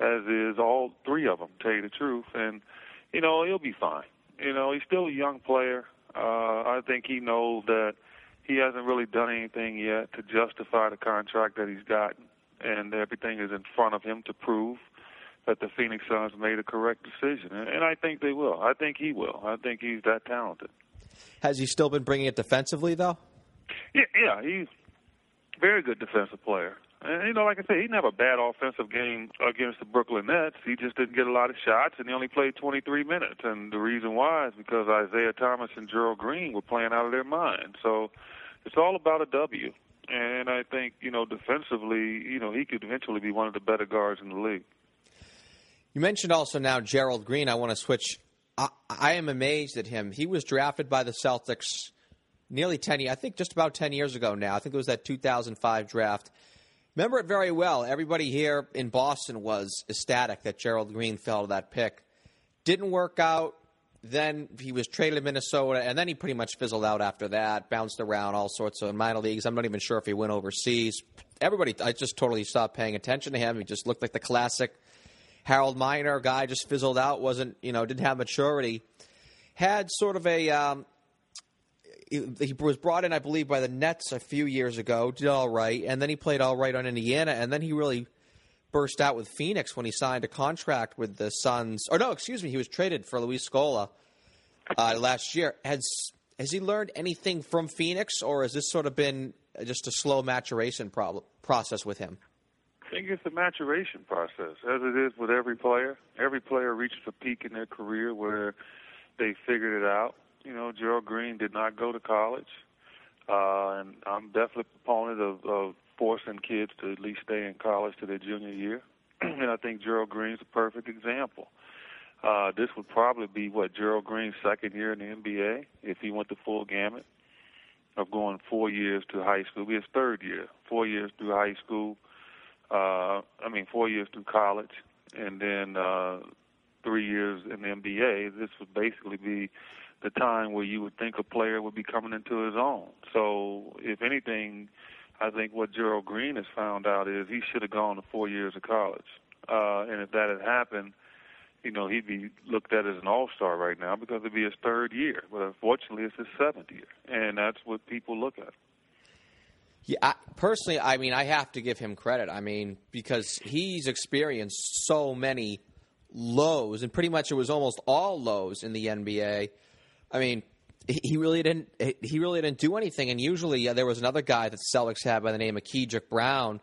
as is all three of them. Tell you the truth, and you know he'll be fine. You know he's still a young player. Uh, I think he knows that he hasn't really done anything yet to justify the contract that he's gotten, and everything is in front of him to prove that the Phoenix Suns made a correct decision, and, and I think they will. I think he will. I think he's that talented. Has he still been bringing it defensively, though? Yeah, yeah, he's a very good defensive player. And you know, like I said, he didn't have a bad offensive game against the Brooklyn Nets. He just didn't get a lot of shots, and he only played 23 minutes. And the reason why is because Isaiah Thomas and Gerald Green were playing out of their mind. So it's all about a W. And I think you know, defensively, you know, he could eventually be one of the better guards in the league. You mentioned also now Gerald Green. I want to switch. I, I am amazed at him. He was drafted by the Celtics nearly 10 years, I think just about 10 years ago now. I think it was that 2005 draft remember it very well. Everybody here in Boston was ecstatic that Gerald Green fell to that pick. Didn't work out. Then he was traded to Minnesota, and then he pretty much fizzled out after that. Bounced around all sorts of minor leagues. I'm not even sure if he went overseas. Everybody, I just totally stopped paying attention to him. He just looked like the classic Harold Miner guy. Just fizzled out. wasn't you know didn't have maturity. Had sort of a um, he was brought in, I believe, by the Nets a few years ago. Did all right, and then he played all right on Indiana, and then he really burst out with Phoenix when he signed a contract with the Suns. Or no, excuse me, he was traded for Luis Scola uh, last year. Has has he learned anything from Phoenix, or has this sort of been just a slow maturation problem, process with him? I think it's a maturation process, as it is with every player. Every player reaches a peak in their career where they figured it out you know, Gerald Green did not go to college. Uh, and I'm definitely a proponent of, of forcing kids to at least stay in college to their junior year. and I think Gerald Green's a perfect example. Uh, this would probably be what Gerald Green's second year in the NBA if he went the full gamut of going four years to high school. It'd be his third year, four years through high school. Uh, I mean, four years through college, and then uh, three years in the NBA. This would basically be the time where you would think a player would be coming into his own. So, if anything, I think what Gerald Green has found out is he should have gone to four years of college. Uh, and if that had happened, you know, he'd be looked at as an all-star right now because it'd be his third year. But unfortunately, it's his seventh year, and that's what people look at. Yeah, I, personally, I mean, I have to give him credit. I mean, because he's experienced so many lows, and pretty much it was almost all lows in the NBA. I mean, he really didn't. He really didn't do anything. And usually, uh, there was another guy that Celtics had by the name of Kedrick Brown.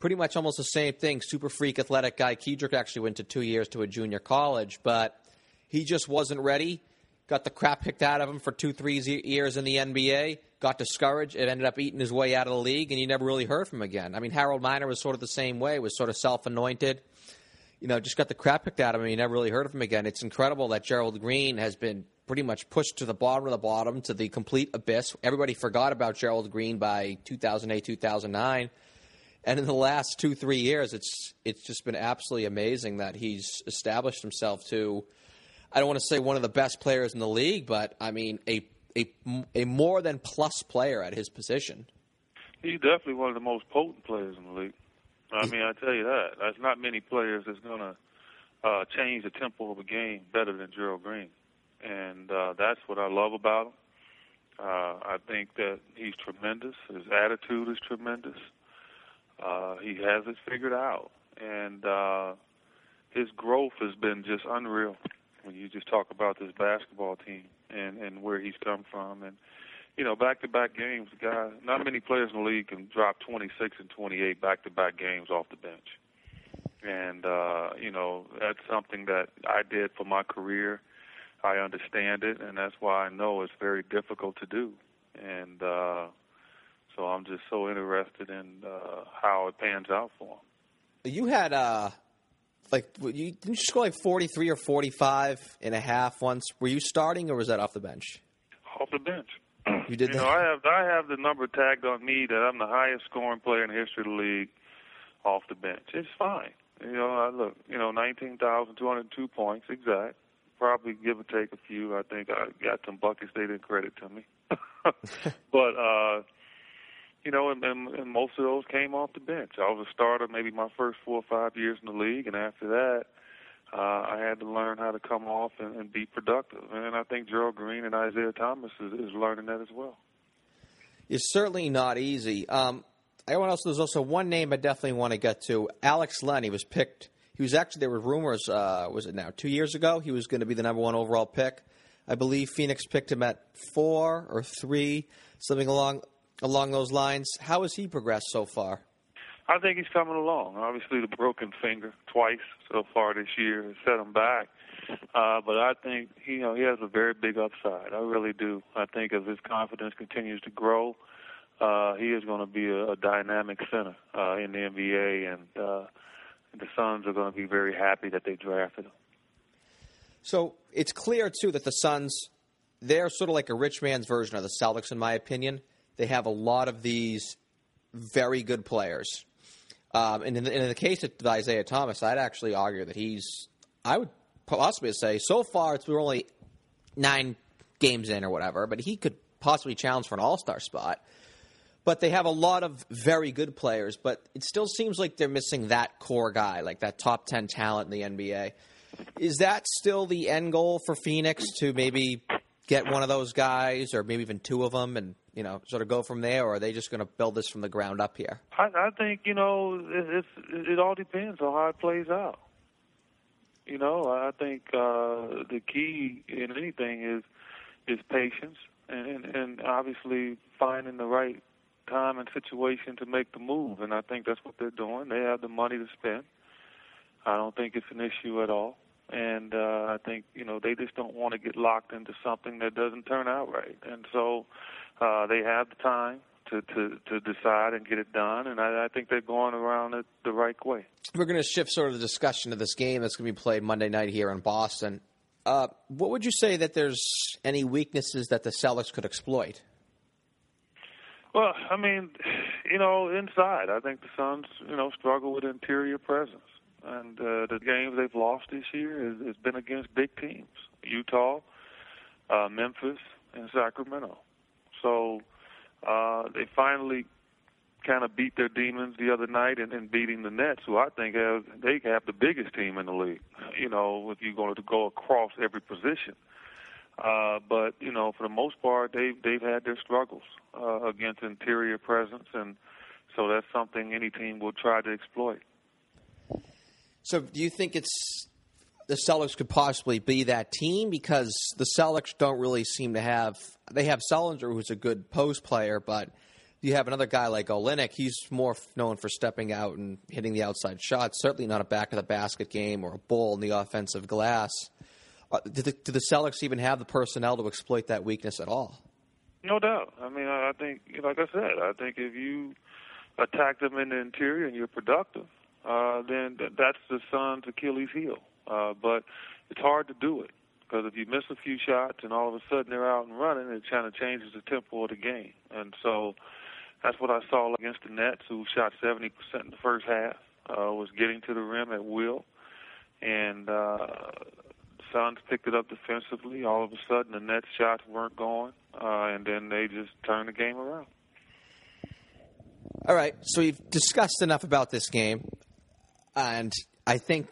Pretty much almost the same thing. Super freak, athletic guy. Kedrick actually went to two years to a junior college, but he just wasn't ready. Got the crap kicked out of him for two, three years in the NBA. Got discouraged. It ended up eating his way out of the league, and you never really heard from him again. I mean, Harold Miner was sort of the same way. Was sort of self-anointed you know, just got the crap kicked out of him. And you never really heard of him again. It's incredible that Gerald Green has been pretty much pushed to the bottom of the bottom to the complete abyss. Everybody forgot about Gerald Green by 2008, 2009. And in the last two, three years, it's it's just been absolutely amazing that he's established himself to, I don't want to say one of the best players in the league, but I mean a a, a more than plus player at his position. He's definitely one of the most potent players in the league. I mean, I tell you that. There's not many players that's going to uh, change the tempo of a game better than Gerald Green and uh, that's what I love about him. Uh, I think that he's tremendous. His attitude is tremendous. Uh, he has it figured out, and uh, his growth has been just unreal. When you just talk about this basketball team and and where he's come from, and you know, back-to-back games, guy. Not many players in the league can drop 26 and 28 back-to-back games off the bench, and uh, you know that's something that I did for my career I understand it, and that's why I know it's very difficult to do. And uh, so I'm just so interested in uh, how it pans out for him. You had uh, like you didn't you score like 43 or 45 and a half once. Were you starting or was that off the bench? Off the bench. You did you that. Know, I have I have the number tagged on me that I'm the highest scoring player in the history of the league off the bench. It's fine. You know, I look, you know, 19,202 points exact probably give or take a few. I think I got some buckets they didn't credit to me, but uh, you know, and, and, and most of those came off the bench. I was a starter maybe my first four or five years in the league, and after that, uh, I had to learn how to come off and, and be productive. And I think Gerald Green and Isaiah Thomas is, is learning that as well. It's certainly not easy. Um, I want also there's also one name I definitely want to get to. Alex Len. He was picked he was actually there were rumors. Uh, was it now two years ago? He was going to be the number one overall pick. I believe Phoenix picked him at four or three, something along along those lines. How has he progressed so far? I think he's coming along. Obviously, the broken finger twice so far this year has set him back. Uh, but I think you know he has a very big upside. I really do. I think as his confidence continues to grow, uh, he is going to be a, a dynamic center uh, in the NBA, and uh, the Suns are going to be very happy that they drafted him. So it's clear too that the Suns they're sort of like a rich man's version of the Celtics, in my opinion. They have a lot of these very good players. Um, and in the, in the, case of Isaiah Thomas, I'd actually argue that he's, I would possibly say, so far it's we're only nine games in or whatever, but he could possibly challenge for an All Star spot but they have a lot of very good players. But it still seems like they're missing that core guy, like that top ten talent in the NBA. Is that still the end goal for Phoenix to maybe get one of those guys, or maybe even two of them, and you know, sort of go from there, or are they just going to build this from the ground up here? I, I think you know it, it's, it all depends on how it plays out. You know, I think uh, the key in anything is is patience, and, and obviously finding the right time and situation to make the move, and I think that's what they're doing. They have the money to spend. I don't think it's an issue at all, and uh, I think you know they just don't want to get locked into something that doesn't turn out right. And so, Uh, they have the time to, to, to decide and get it done, and I, I think they're going around it the right way. We're going to shift sort of the discussion to this game that's going to be played Monday night here in Boston. Uh, what would you say that there's any weaknesses that the Celtics could exploit? Well, I mean, you know, inside, I think the Suns, you know, struggle with interior presence, and uh, the games they've lost this year has, has been against big teams: Utah, uh, Memphis, and Sacramento. So uh, they finally kind of beat their demons the other night and, and beating the Nets, who I think have they have the biggest team in the league. You know, if you're going to go across every position. Uh, but you know, for the most part, they've they've had their struggles uh, against interior presence, and so that's something any team will try to exploit. So, do you think it's the Celtics could possibly be that team because the Celtics don't really seem to have. They have Sullinger, who's a good post player, but you have another guy like Olynyk. He's more known for stepping out and hitting the outside shot. Certainly not a back of the basket game or a ball in the offensive glass. Uh, do, the, do the Celtics even have the personnel to exploit that weakness at all? No doubt. I mean, I think, like I said, I think if you attack them in the interior and you're productive, uh, then that's the Suns' Achilles heel. Uh, but it's hard to do it because if you miss a few shots and all of a sudden they're out and running, it kind of changes the tempo of the game. And so that's what I saw against the Nets, who shot 70% in the first half, uh, was getting to the rim at will, and uh, Suns picked it up defensively. All of a sudden, the Nets shots weren't going, uh, and then they just turned the game around. All right, so we've discussed enough about this game, and I think,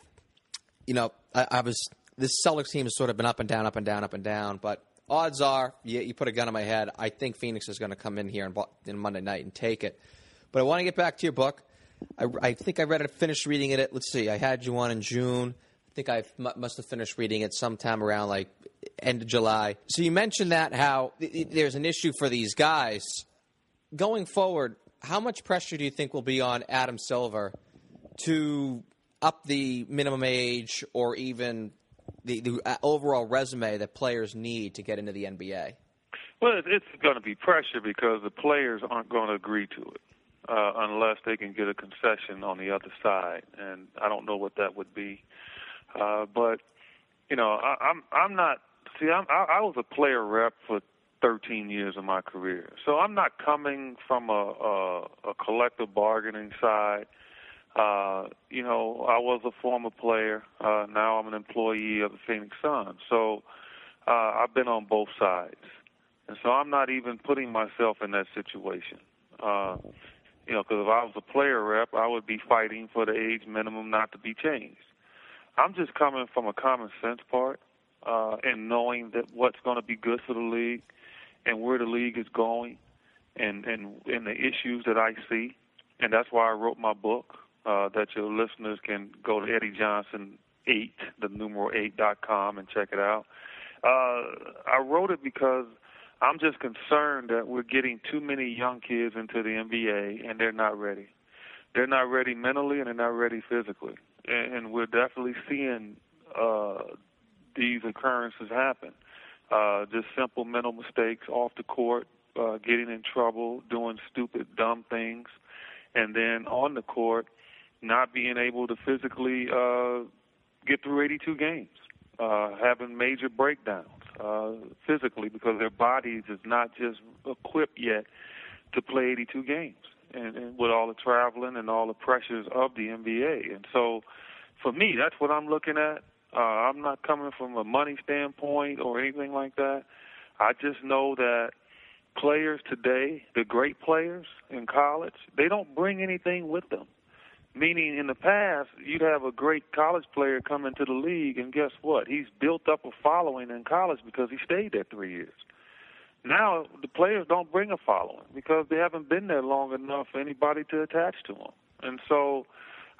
you know, I, I was this Celtics team has sort of been up and down, up and down, up and down, but odds are, you, you put a gun in my head, I think Phoenix is going to come in here in, in Monday night and take it. But I want to get back to your book. I, I think I read it, finished reading it. Let's see, I had you on in June. I think I must have finished reading it sometime around like end of July. So you mentioned that how there's an issue for these guys going forward. How much pressure do you think will be on Adam Silver to up the minimum age or even the, the uh, overall resume that players need to get into the NBA? Well, it's going to be pressure because the players aren't going to agree to it uh, unless they can get a concession on the other side, and I don't know what that would be. Uh, but you know, I, I'm I'm not. See, I'm, I, I was a player rep for 13 years of my career, so I'm not coming from a, a, a collective bargaining side. Uh, you know, I was a former player. Uh, now I'm an employee of the Phoenix Suns. So uh, I've been on both sides. And so I'm not even putting myself in that situation. Uh, you know, because if I was a player rep, I would be fighting for the age minimum not to be changed. I'm just coming from a common sense part uh, and knowing that what's going to be good for the league and where the league is going and, and, and the issues that I see. And that's why I wrote my book uh, that your listeners can go to Eddie Johnson eight, the numeral eight dot com, and check it out. Uh, I wrote it because I'm just concerned that we're getting too many young kids into the NBA and they're not ready. They're not ready mentally and they're not ready physically, and, and we're definitely seeing uh, these occurrences happen. Uh, just simple mental mistakes off the court, uh, getting in trouble, doing stupid, dumb things, and then on the court, not being able to physically uh, get through 82 games, uh, having major breakdowns uh, physically because their bodies is not just equipped yet to play 82 games, and, and with all the traveling and all the pressures of the NBA. And so, for me, that's what I'm looking at. Uh, I'm not coming from a money standpoint or anything like that. I just know that players today, the great players in college, they don't bring anything with them. Meaning, in the past, you'd have a great college player come into the league, and guess what? He's built up a following in college because he stayed there three years. Now, the players don't bring a following because they haven't been there long enough for anybody to attach to them. And so,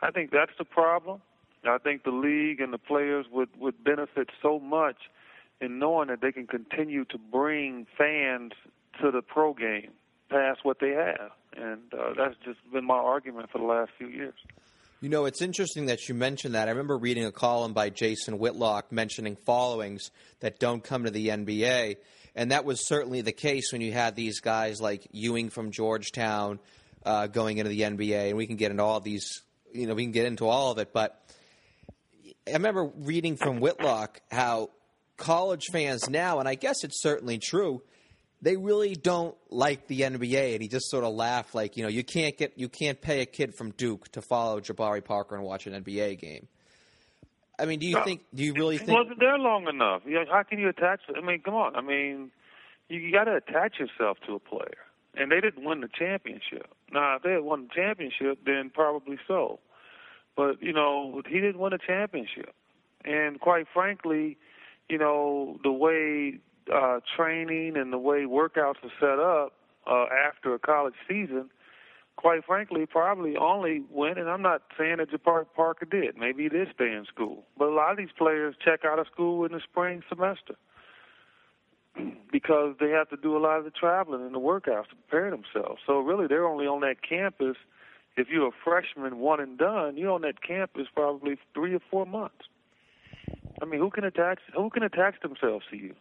I think that's the problem. I think the league and the players would would benefit so much in knowing that they can continue to bring fans to the pro game past what they have and uh, that's just been my argument for the last few years. You know, it's interesting that you mentioned that. I remember reading a column by Jason Whitlock mentioning followings that don't come to the NBA. And that was certainly the case when you had these guys like Ewing from Georgetown uh, going into the NBA, and we can get into all these. You know, we can get into all of it, but I remember reading from Whitlock how college fans now, and I guess it's certainly true, they really don't like the NBA, and he just sort of laughed like, you know, you can't get you can't pay a kid from Duke to follow Jabari Parker and watch an NBA game. I mean, do you think? Do you really think? He wasn't there long enough. How can you attach? I mean, come on. I mean, you, you got to attach yourself to a player, and they didn't win the championship. Now, if they had won the championship, then probably so. But you know, he didn't win a championship, and quite frankly, you know, the way uh, training and the way workouts are set up uh, after a college season, quite frankly, probably only went, and I'm not saying that Jabari Parker did. Maybe he did stay in school. But a lot of these players check out of school in the spring semester because they have to do a lot of the traveling and the workouts to prepare themselves. So really, they're only on that campus. If you're a freshman, one and done, you're on that campus probably three or four months. I mean, who can attach? Who can attach themselves to you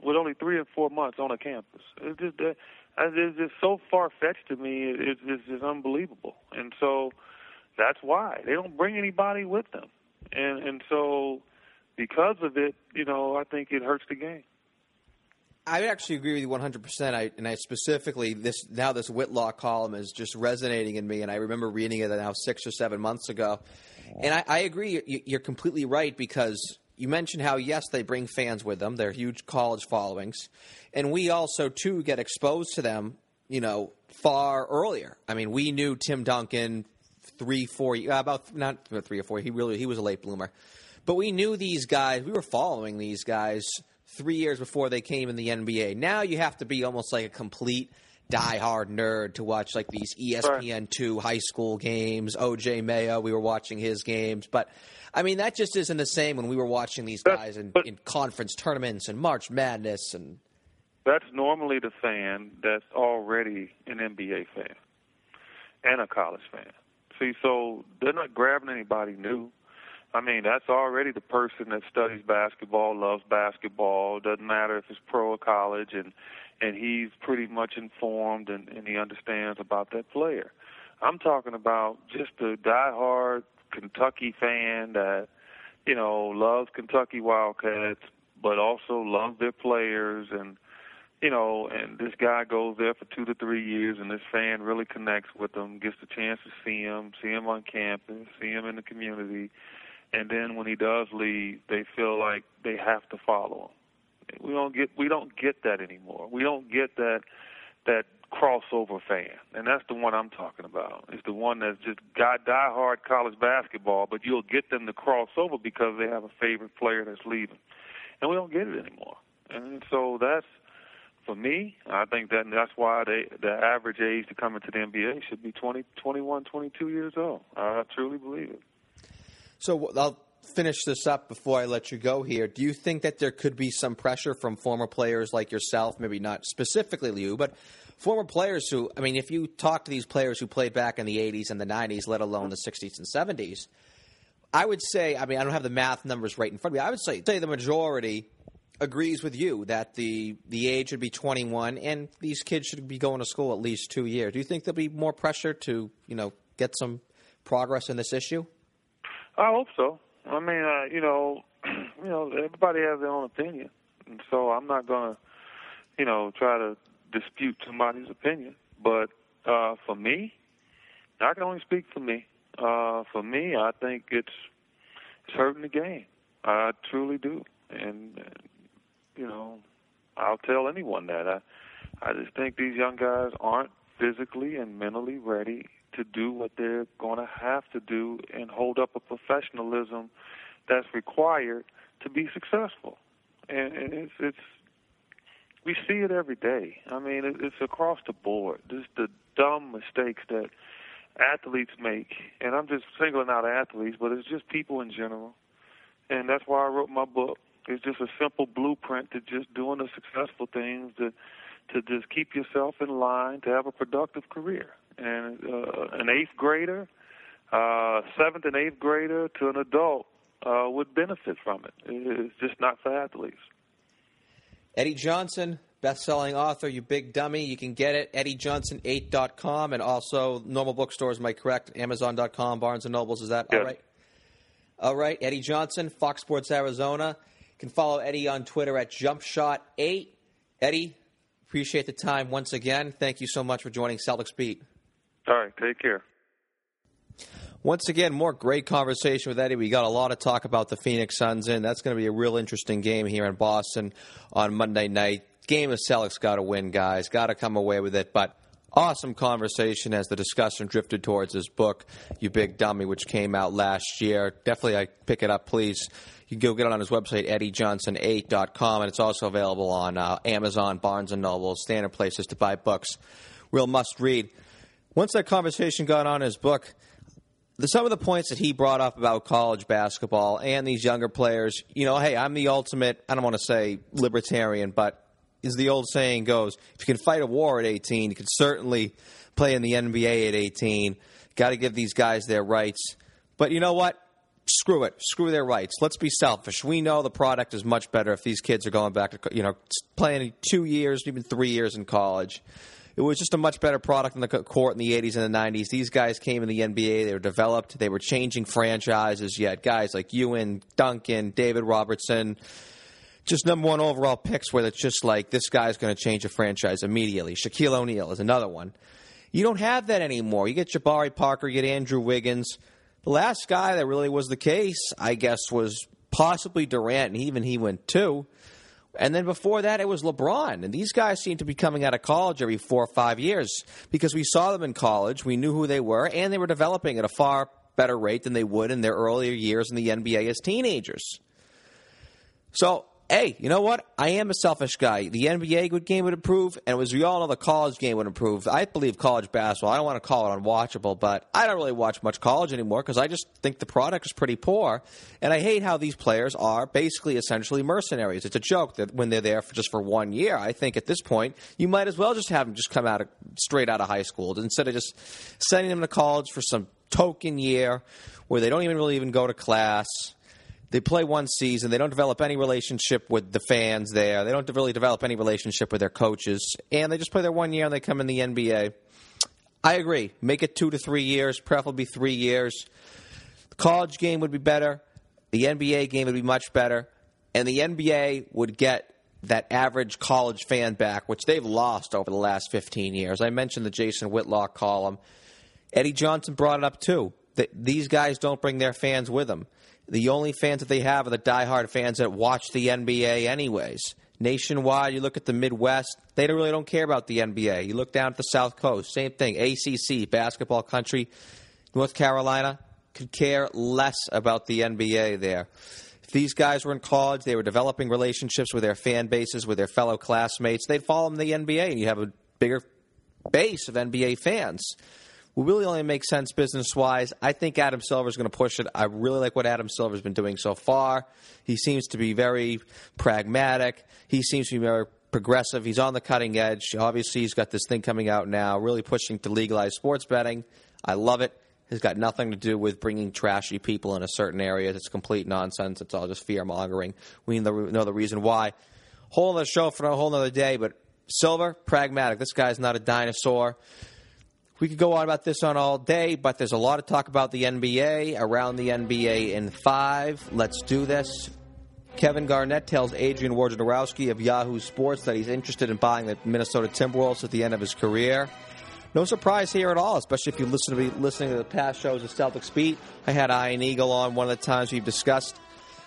with only three or four months on a campus? It's just uh, Uh, it's just so far fetched to me. It's, just unbelievable, and so that's why they don't bring anybody with them, and and so because of it, you know, I think it hurts the game. I actually agree with you 100%. I, and I specifically, this now this Whitlock column is just resonating in me, and I remember reading it now six or seven months ago. And I, I agree, you're completely right because you mentioned how yes they bring fans with them. They're huge college followings. And we also too get exposed to them you know far earlier. I mean we knew tim duncan three four uh, about not three or four he really he was a late bloomer. But we knew these guys we were following these guys three years before they came in the nba now you have to be almost like a complete die-hard nerd to watch like these espn2 high school games oj mayo we were watching his games but I mean, that just isn't the same when we were watching these guys in, in conference tournaments and March Madness and. That's normally the fan that's already an NBA fan and a college fan. See, so they're not grabbing anybody new. I mean, that's already the person that studies basketball, loves basketball. Doesn't matter if it's pro or college, and and he's pretty much informed and, and he understands about that player. I'm talking about just the diehard Kentucky fan that you know loves Kentucky Wildcats, but also loves their players and you know, and this guy goes there for two to three years, and this fan really connects with them, gets the chance to see him, see him on campus, see him in the community, and then when he does leave, they feel like they have to follow him. We don't get we don't get that anymore. We don't get that that crossover fan, and that's the one I'm talking about. It's the one that's just got diehard college basketball, but you'll get them to cross over because they have a favorite player that's leaving, and we don't get it anymore. And so that's for me. I think that that's why they, the average age to come into the NBA should be 20, 21, 22 years old. I truly believe it. So I'll finish this up before I let you go here. Do you think that there could be some pressure from former players like yourself, maybe not specifically Liu, but former players who, I mean, if you talk to these players who played back in the 80s and the 90s, let alone the 60s and 70s, I would say, I mean, I don't have the math numbers right in front of me. I would say, say the majority agrees with you that the the age should be 21 and these kids should be going to school at least 2 years. Do you think there'll be more pressure to, you know, get some progress in this issue? I hope so. I mean, uh, you know, you know, everybody has their own opinion. And so I'm not to, you know, try to dispute somebody's opinion. But uh, for me, I can only speak for me. Uh, for me, I think it's it's hurting the game. I truly do, and you know, I'll tell anyone that. I I just think these young guys aren't physically and mentally ready to do what they're going to have to do and hold up a professionalism that's required to be successful. And, it's it's we see it every day. I mean, it's across the board. Just the dumb mistakes that athletes make, and I'm just singling out athletes, but it's just people in general. And that's why I wrote my book. It's just a simple blueprint to just doing the successful things to to just keep yourself in line to have a productive career. And uh, an eighth grader, uh, seventh and eighth grader to an adult uh, would benefit from it. It's just not for athletes. Eddie Johnson, best-selling author, you big dummy. You can get it eddiejohnson8.com and also normal bookstores. Am I correct? Amazon.com, Barnes and Nobles. Is that yes. all right? All right, Eddie Johnson, Fox Sports Arizona. You can follow Eddie on Twitter at JumpShot8. Eddie, appreciate the time once again. Thank you so much for joining Celtics Beat. All right, take care. Once again, more great conversation with Eddie. We got a lot of talk about the Phoenix Suns, and that's going to be a real interesting game here in Boston on Monday night. Game of Celtics got to win, guys. Got to come away with it. But awesome conversation as the discussion drifted towards his book, You Big Dummy, which came out last year. Definitely, I pick it up, please. You can go get it on his website, eddiejohnson8.com, and it's also available on uh, Amazon, Barnes & Noble, standard places to buy books. Real must read. Once that conversation got on his book, the, some of the points that he brought up about college basketball and these younger players, you know, hey, I'm the ultimate, I don't want to say libertarian, but as the old saying goes, if you can fight a war at 18, you can certainly play in the NBA at 18. Got to give these guys their rights. But you know what? Screw it. Screw their rights. Let's be selfish. We know the product is much better if these kids are going back to, you know, playing two years, even three years in college. It was just a much better product in the court in the 80s and the 90s. These guys came in the NBA. They were developed. They were changing franchises. Yet guys like Ewing, Duncan, David Robertson, just number one overall picks where it's just like this guy's going to change a franchise immediately. Shaquille O'Neal is another one. You don't have that anymore. You get Jabari Parker, you get Andrew Wiggins. The last guy that really was the case, I guess, was possibly Durant, and even he went two. And then before that, it was LeBron. And these guys seem to be coming out of college every four or five years because we saw them in college, we knew who they were, and they were developing at a far better rate than they would in their earlier years in the NBA as teenagers. So hey, you know what? I am a selfish guy. The NBA game would improve, and as we all know, the college game would improve. I believe college basketball. I don't want to call it unwatchable, but I don't really watch much college anymore because I just think the product is pretty poor, and I hate how these players are basically essentially mercenaries. It's a joke that when they're there for just for one year. I think at this point you might as well just have them just come out of, straight out of high school instead of just sending them to college for some token year where they don't even really even go to class they play one season. They don't develop any relationship with the fans there. They don't really develop any relationship with their coaches, and they just play their one year and they come in the NBA. I agree. Make it two to three years, preferably three years. The college game would be better. The NBA game would be much better, and the NBA would get that average college fan back, which they've lost over the last 15 years. I mentioned the Jason Whitlock column. Eddie Johnson brought it up too. That these guys don't bring their fans with them. The only fans that they have are the diehard fans that watch the NBA anyways. Nationwide, you look at the Midwest, they don't really don't care about the NBA. You look down at the South Coast, same thing. ACC, basketball country. North Carolina could care less about the NBA there. If these guys were in college, they were developing relationships with their fan bases, with their fellow classmates, they'd follow them to the NBA, and you have a bigger base of NBA fans will really only make sense business wise. I think Adam Silver is going to push it. I really like what Adam Silver's been doing so far. He seems to be very pragmatic. He seems to be very progressive. He's on the cutting edge. Obviously, he's got this thing coming out now, really pushing to legalize sports betting. I love it. It's got nothing to do with bringing trashy people in a certain area. It's complete nonsense. It's all just fear mongering. We know the reason why. Whole other show for a whole other day, but Silver, pragmatic. This guy's not a dinosaur. We could go on about this on all day, but there's a lot of talk about the NBA, around the NBA in five. Let's do this. Kevin Garnett tells Adrian Wojnarowski of Yahoo Sports that he's interested in buying the Minnesota Timberwolves at the end of his career. No surprise here at all, especially if you listen to listening to the past shows of Celtics Beat. I had Ian Eagle on one of the times we've discussed.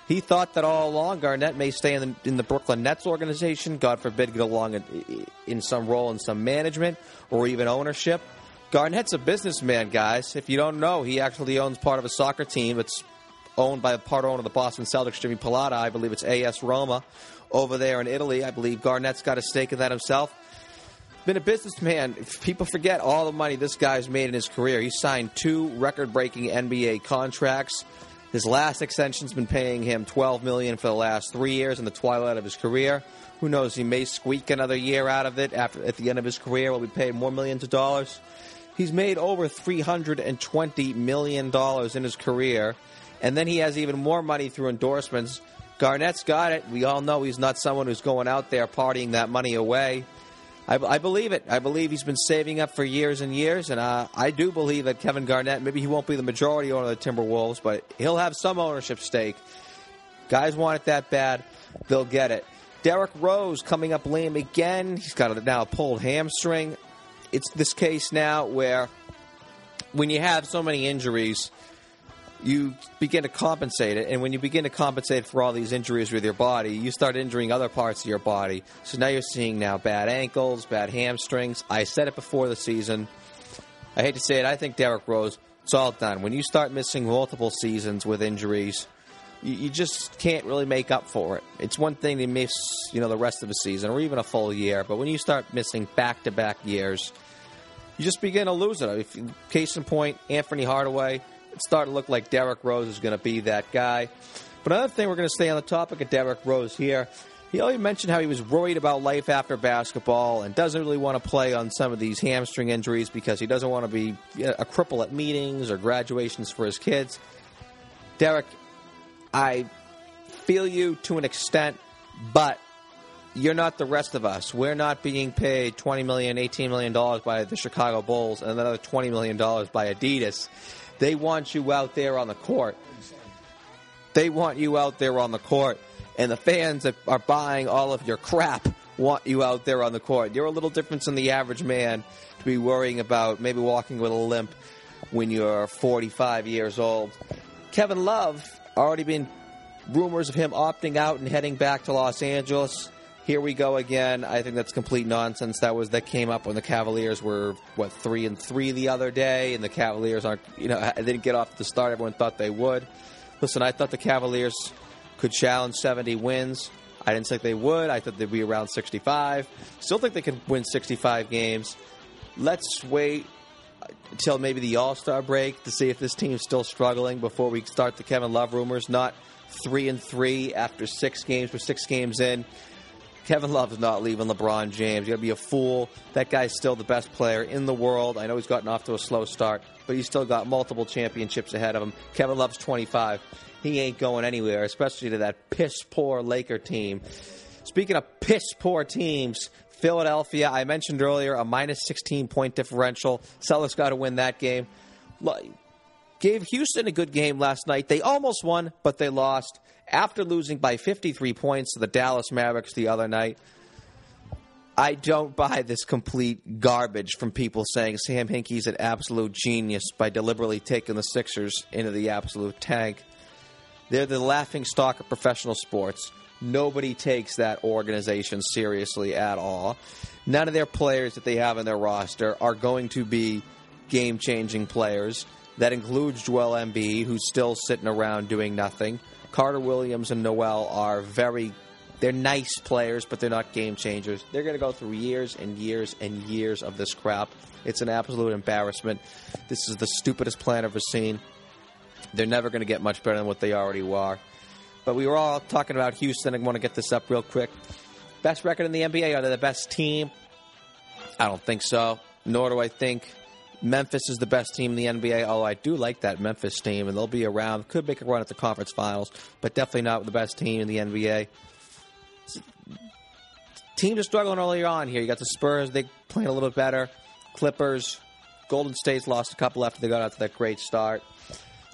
He thought that all along Garnett may stay in the, in the Brooklyn Nets organization. God forbid, get along in, in some role in some management or even ownership. Garnett's a businessman, guys. If you don't know, he actually owns part of a soccer team. It's owned by a part owner of the Boston Celtics, Jimmy Pallotta. I believe it's AS Roma over there in Italy. I believe Garnett's got a stake in that himself. Been a businessman. People forget all the money this guy's made in his career. He signed two record-breaking NBA contracts. His last extension's been paying him 12 million for the last three years in the twilight of his career. Who knows? He may squeak another year out of it after at the end of his career. Will be paid more millions of dollars. He's made over $320 million in his career. And then he has even more money through endorsements Garnett's got it. We all know he's not someone who's going out there partying that money away. I, I believe it. I believe he's been saving up for years and years, and uh, I do believe that Kevin Garnett, maybe he won't be the majority owner of the Timberwolves, but he'll have some ownership stake. Guys want it that bad, they'll get it. Derrick Rose coming up lame again. He's got a, now pulled hamstring. It's this case now where when you have so many injuries, you begin to compensate it. And when you begin to compensate for all these injuries with your body, you start injuring other parts of your body. So now you're seeing now bad ankles, bad hamstrings. I said it before the season. I hate to say it. I think Derrick Rose, it's all done. When you start missing multiple seasons with injuries, you, you just can't really make up for it. It's one thing to miss, you know, the rest of the season or even a full year, but when you start missing back-to-back years, you just begin to lose it. If, case in point, Anthony Hardaway it's starting to look like Derrick Rose is going to be that guy. But another thing, we're going to stay on the topic of Derrick Rose here. He already mentioned how he was worried about life after basketball and doesn't really want to play on some of these hamstring injuries because he doesn't want to be a cripple at meetings or graduations for his kids. Derrick, I feel you to an extent, but you're not the rest of us. We're not being paid $20 million, $18 million by the Chicago Bulls and another $20 million by Adidas. They want you out there on the court. They want you out there on the court. And the fans that are buying all of your crap want you out there on the court. You're a little different than the average man to be worrying about maybe walking with a limp when you're 45 years old. Kevin Love, already been rumors of him opting out and heading back to Los Angeles here we go again. I think that's complete nonsense. That was that came up when the Cavaliers were what three and three the other day, and the Cavaliers aren't. You know, didn't get off the start everyone thought they would. Listen, I thought the Cavaliers could challenge 70 wins. I didn't think they would. I thought they'd be around 65. Still think they can win 65 games. Let's wait until maybe the All Star break to see if this team's still struggling before we start the Kevin Love rumors. Not three and three after six games. We're six games in. Kevin Love's not leaving LeBron James. You got to be a fool. That guy's still the best player in the world. I know he's gotten off to a slow start, but he's still got multiple championships ahead of him. Kevin Love's 25. He ain't going anywhere, especially to that piss poor Laker team. Speaking of piss poor teams, Philadelphia, I mentioned earlier, a minus 16 point differential. Celtics got to win that game. Gave Houston a good game last night. They almost won, but they lost after losing by 53 points to the Dallas Mavericks the other night. I don't buy this complete garbage from people saying Sam Hinkie's an absolute genius by deliberately taking the Sixers into the absolute tank. They're the laughing stock of professional sports. Nobody takes that organization seriously at all. None of their players that they have in their roster are going to be game changing players. That includes Joel who's still sitting around doing nothing. Carter Williams and Noel are very they're nice players, but they're not game changers. They're going to go through years and years and years of this crap. It's an absolute embarrassment. This is the stupidest plan I've ever seen. They're never going to get much better than what they already are. But we were all talking about Houston. I want to get this up real quick. Best record in the NBA? Are they the best team? I don't think so. Nor do I think Memphis is the best team in the NBA. Oh, I do like that Memphis team, and they'll be around. Could make a run at the conference finals, but definitely not the best team in the NBA. Teams are struggling earlier on here. You got the Spurs; they playing a little bit better. Clippers, Golden State's lost a couple after they got out to that great start.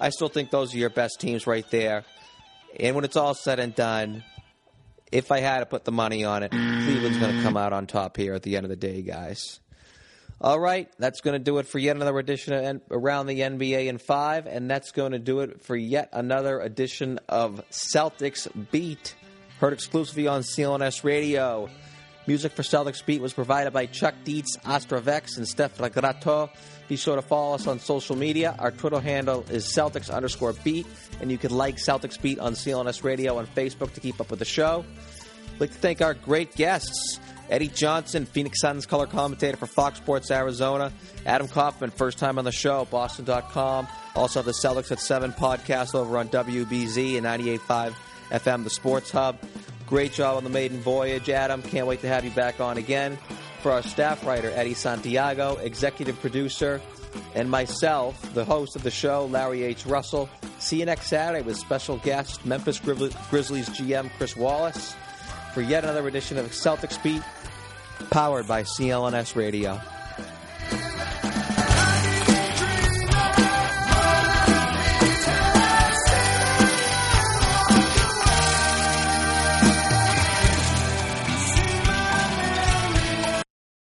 I still think those are your best teams right there. And when it's all said and done, if I had to put the money on it, Cleveland's going to come out on top here at the end of the day, guys. All right, that's going to do it for yet another edition of Around the NBA in 5, and that's going to do it for yet another edition of Celtics Beat, heard exclusively on CLNS Radio. Music for Celtics Beat was provided by Chuck Dietz, Astrovex, and Steph Lagrato. Be sure to follow us on social media. Our Twitter handle is Celtics underscore beat, and you can like Celtics Beat on CLNS Radio on Facebook to keep up with the show. I'd like to thank our great guests. Eddie Johnson, Phoenix Suns color commentator for Fox Sports Arizona. Adam Kaufman, first time on the show, Boston.com. Also have the Celtics at 7 podcast over on WBZ and 98.5 FM, the Sports Hub. Great job on the maiden voyage, Adam. Can't wait to have you back on again. For our staff writer, Eddie Santiago, executive producer, and myself, the host of the show, Larry H. Russell. See you next Saturday with special guest Memphis Grizzlies GM Chris Wallace for yet another edition of Celtics Beat, powered by CLNS Radio.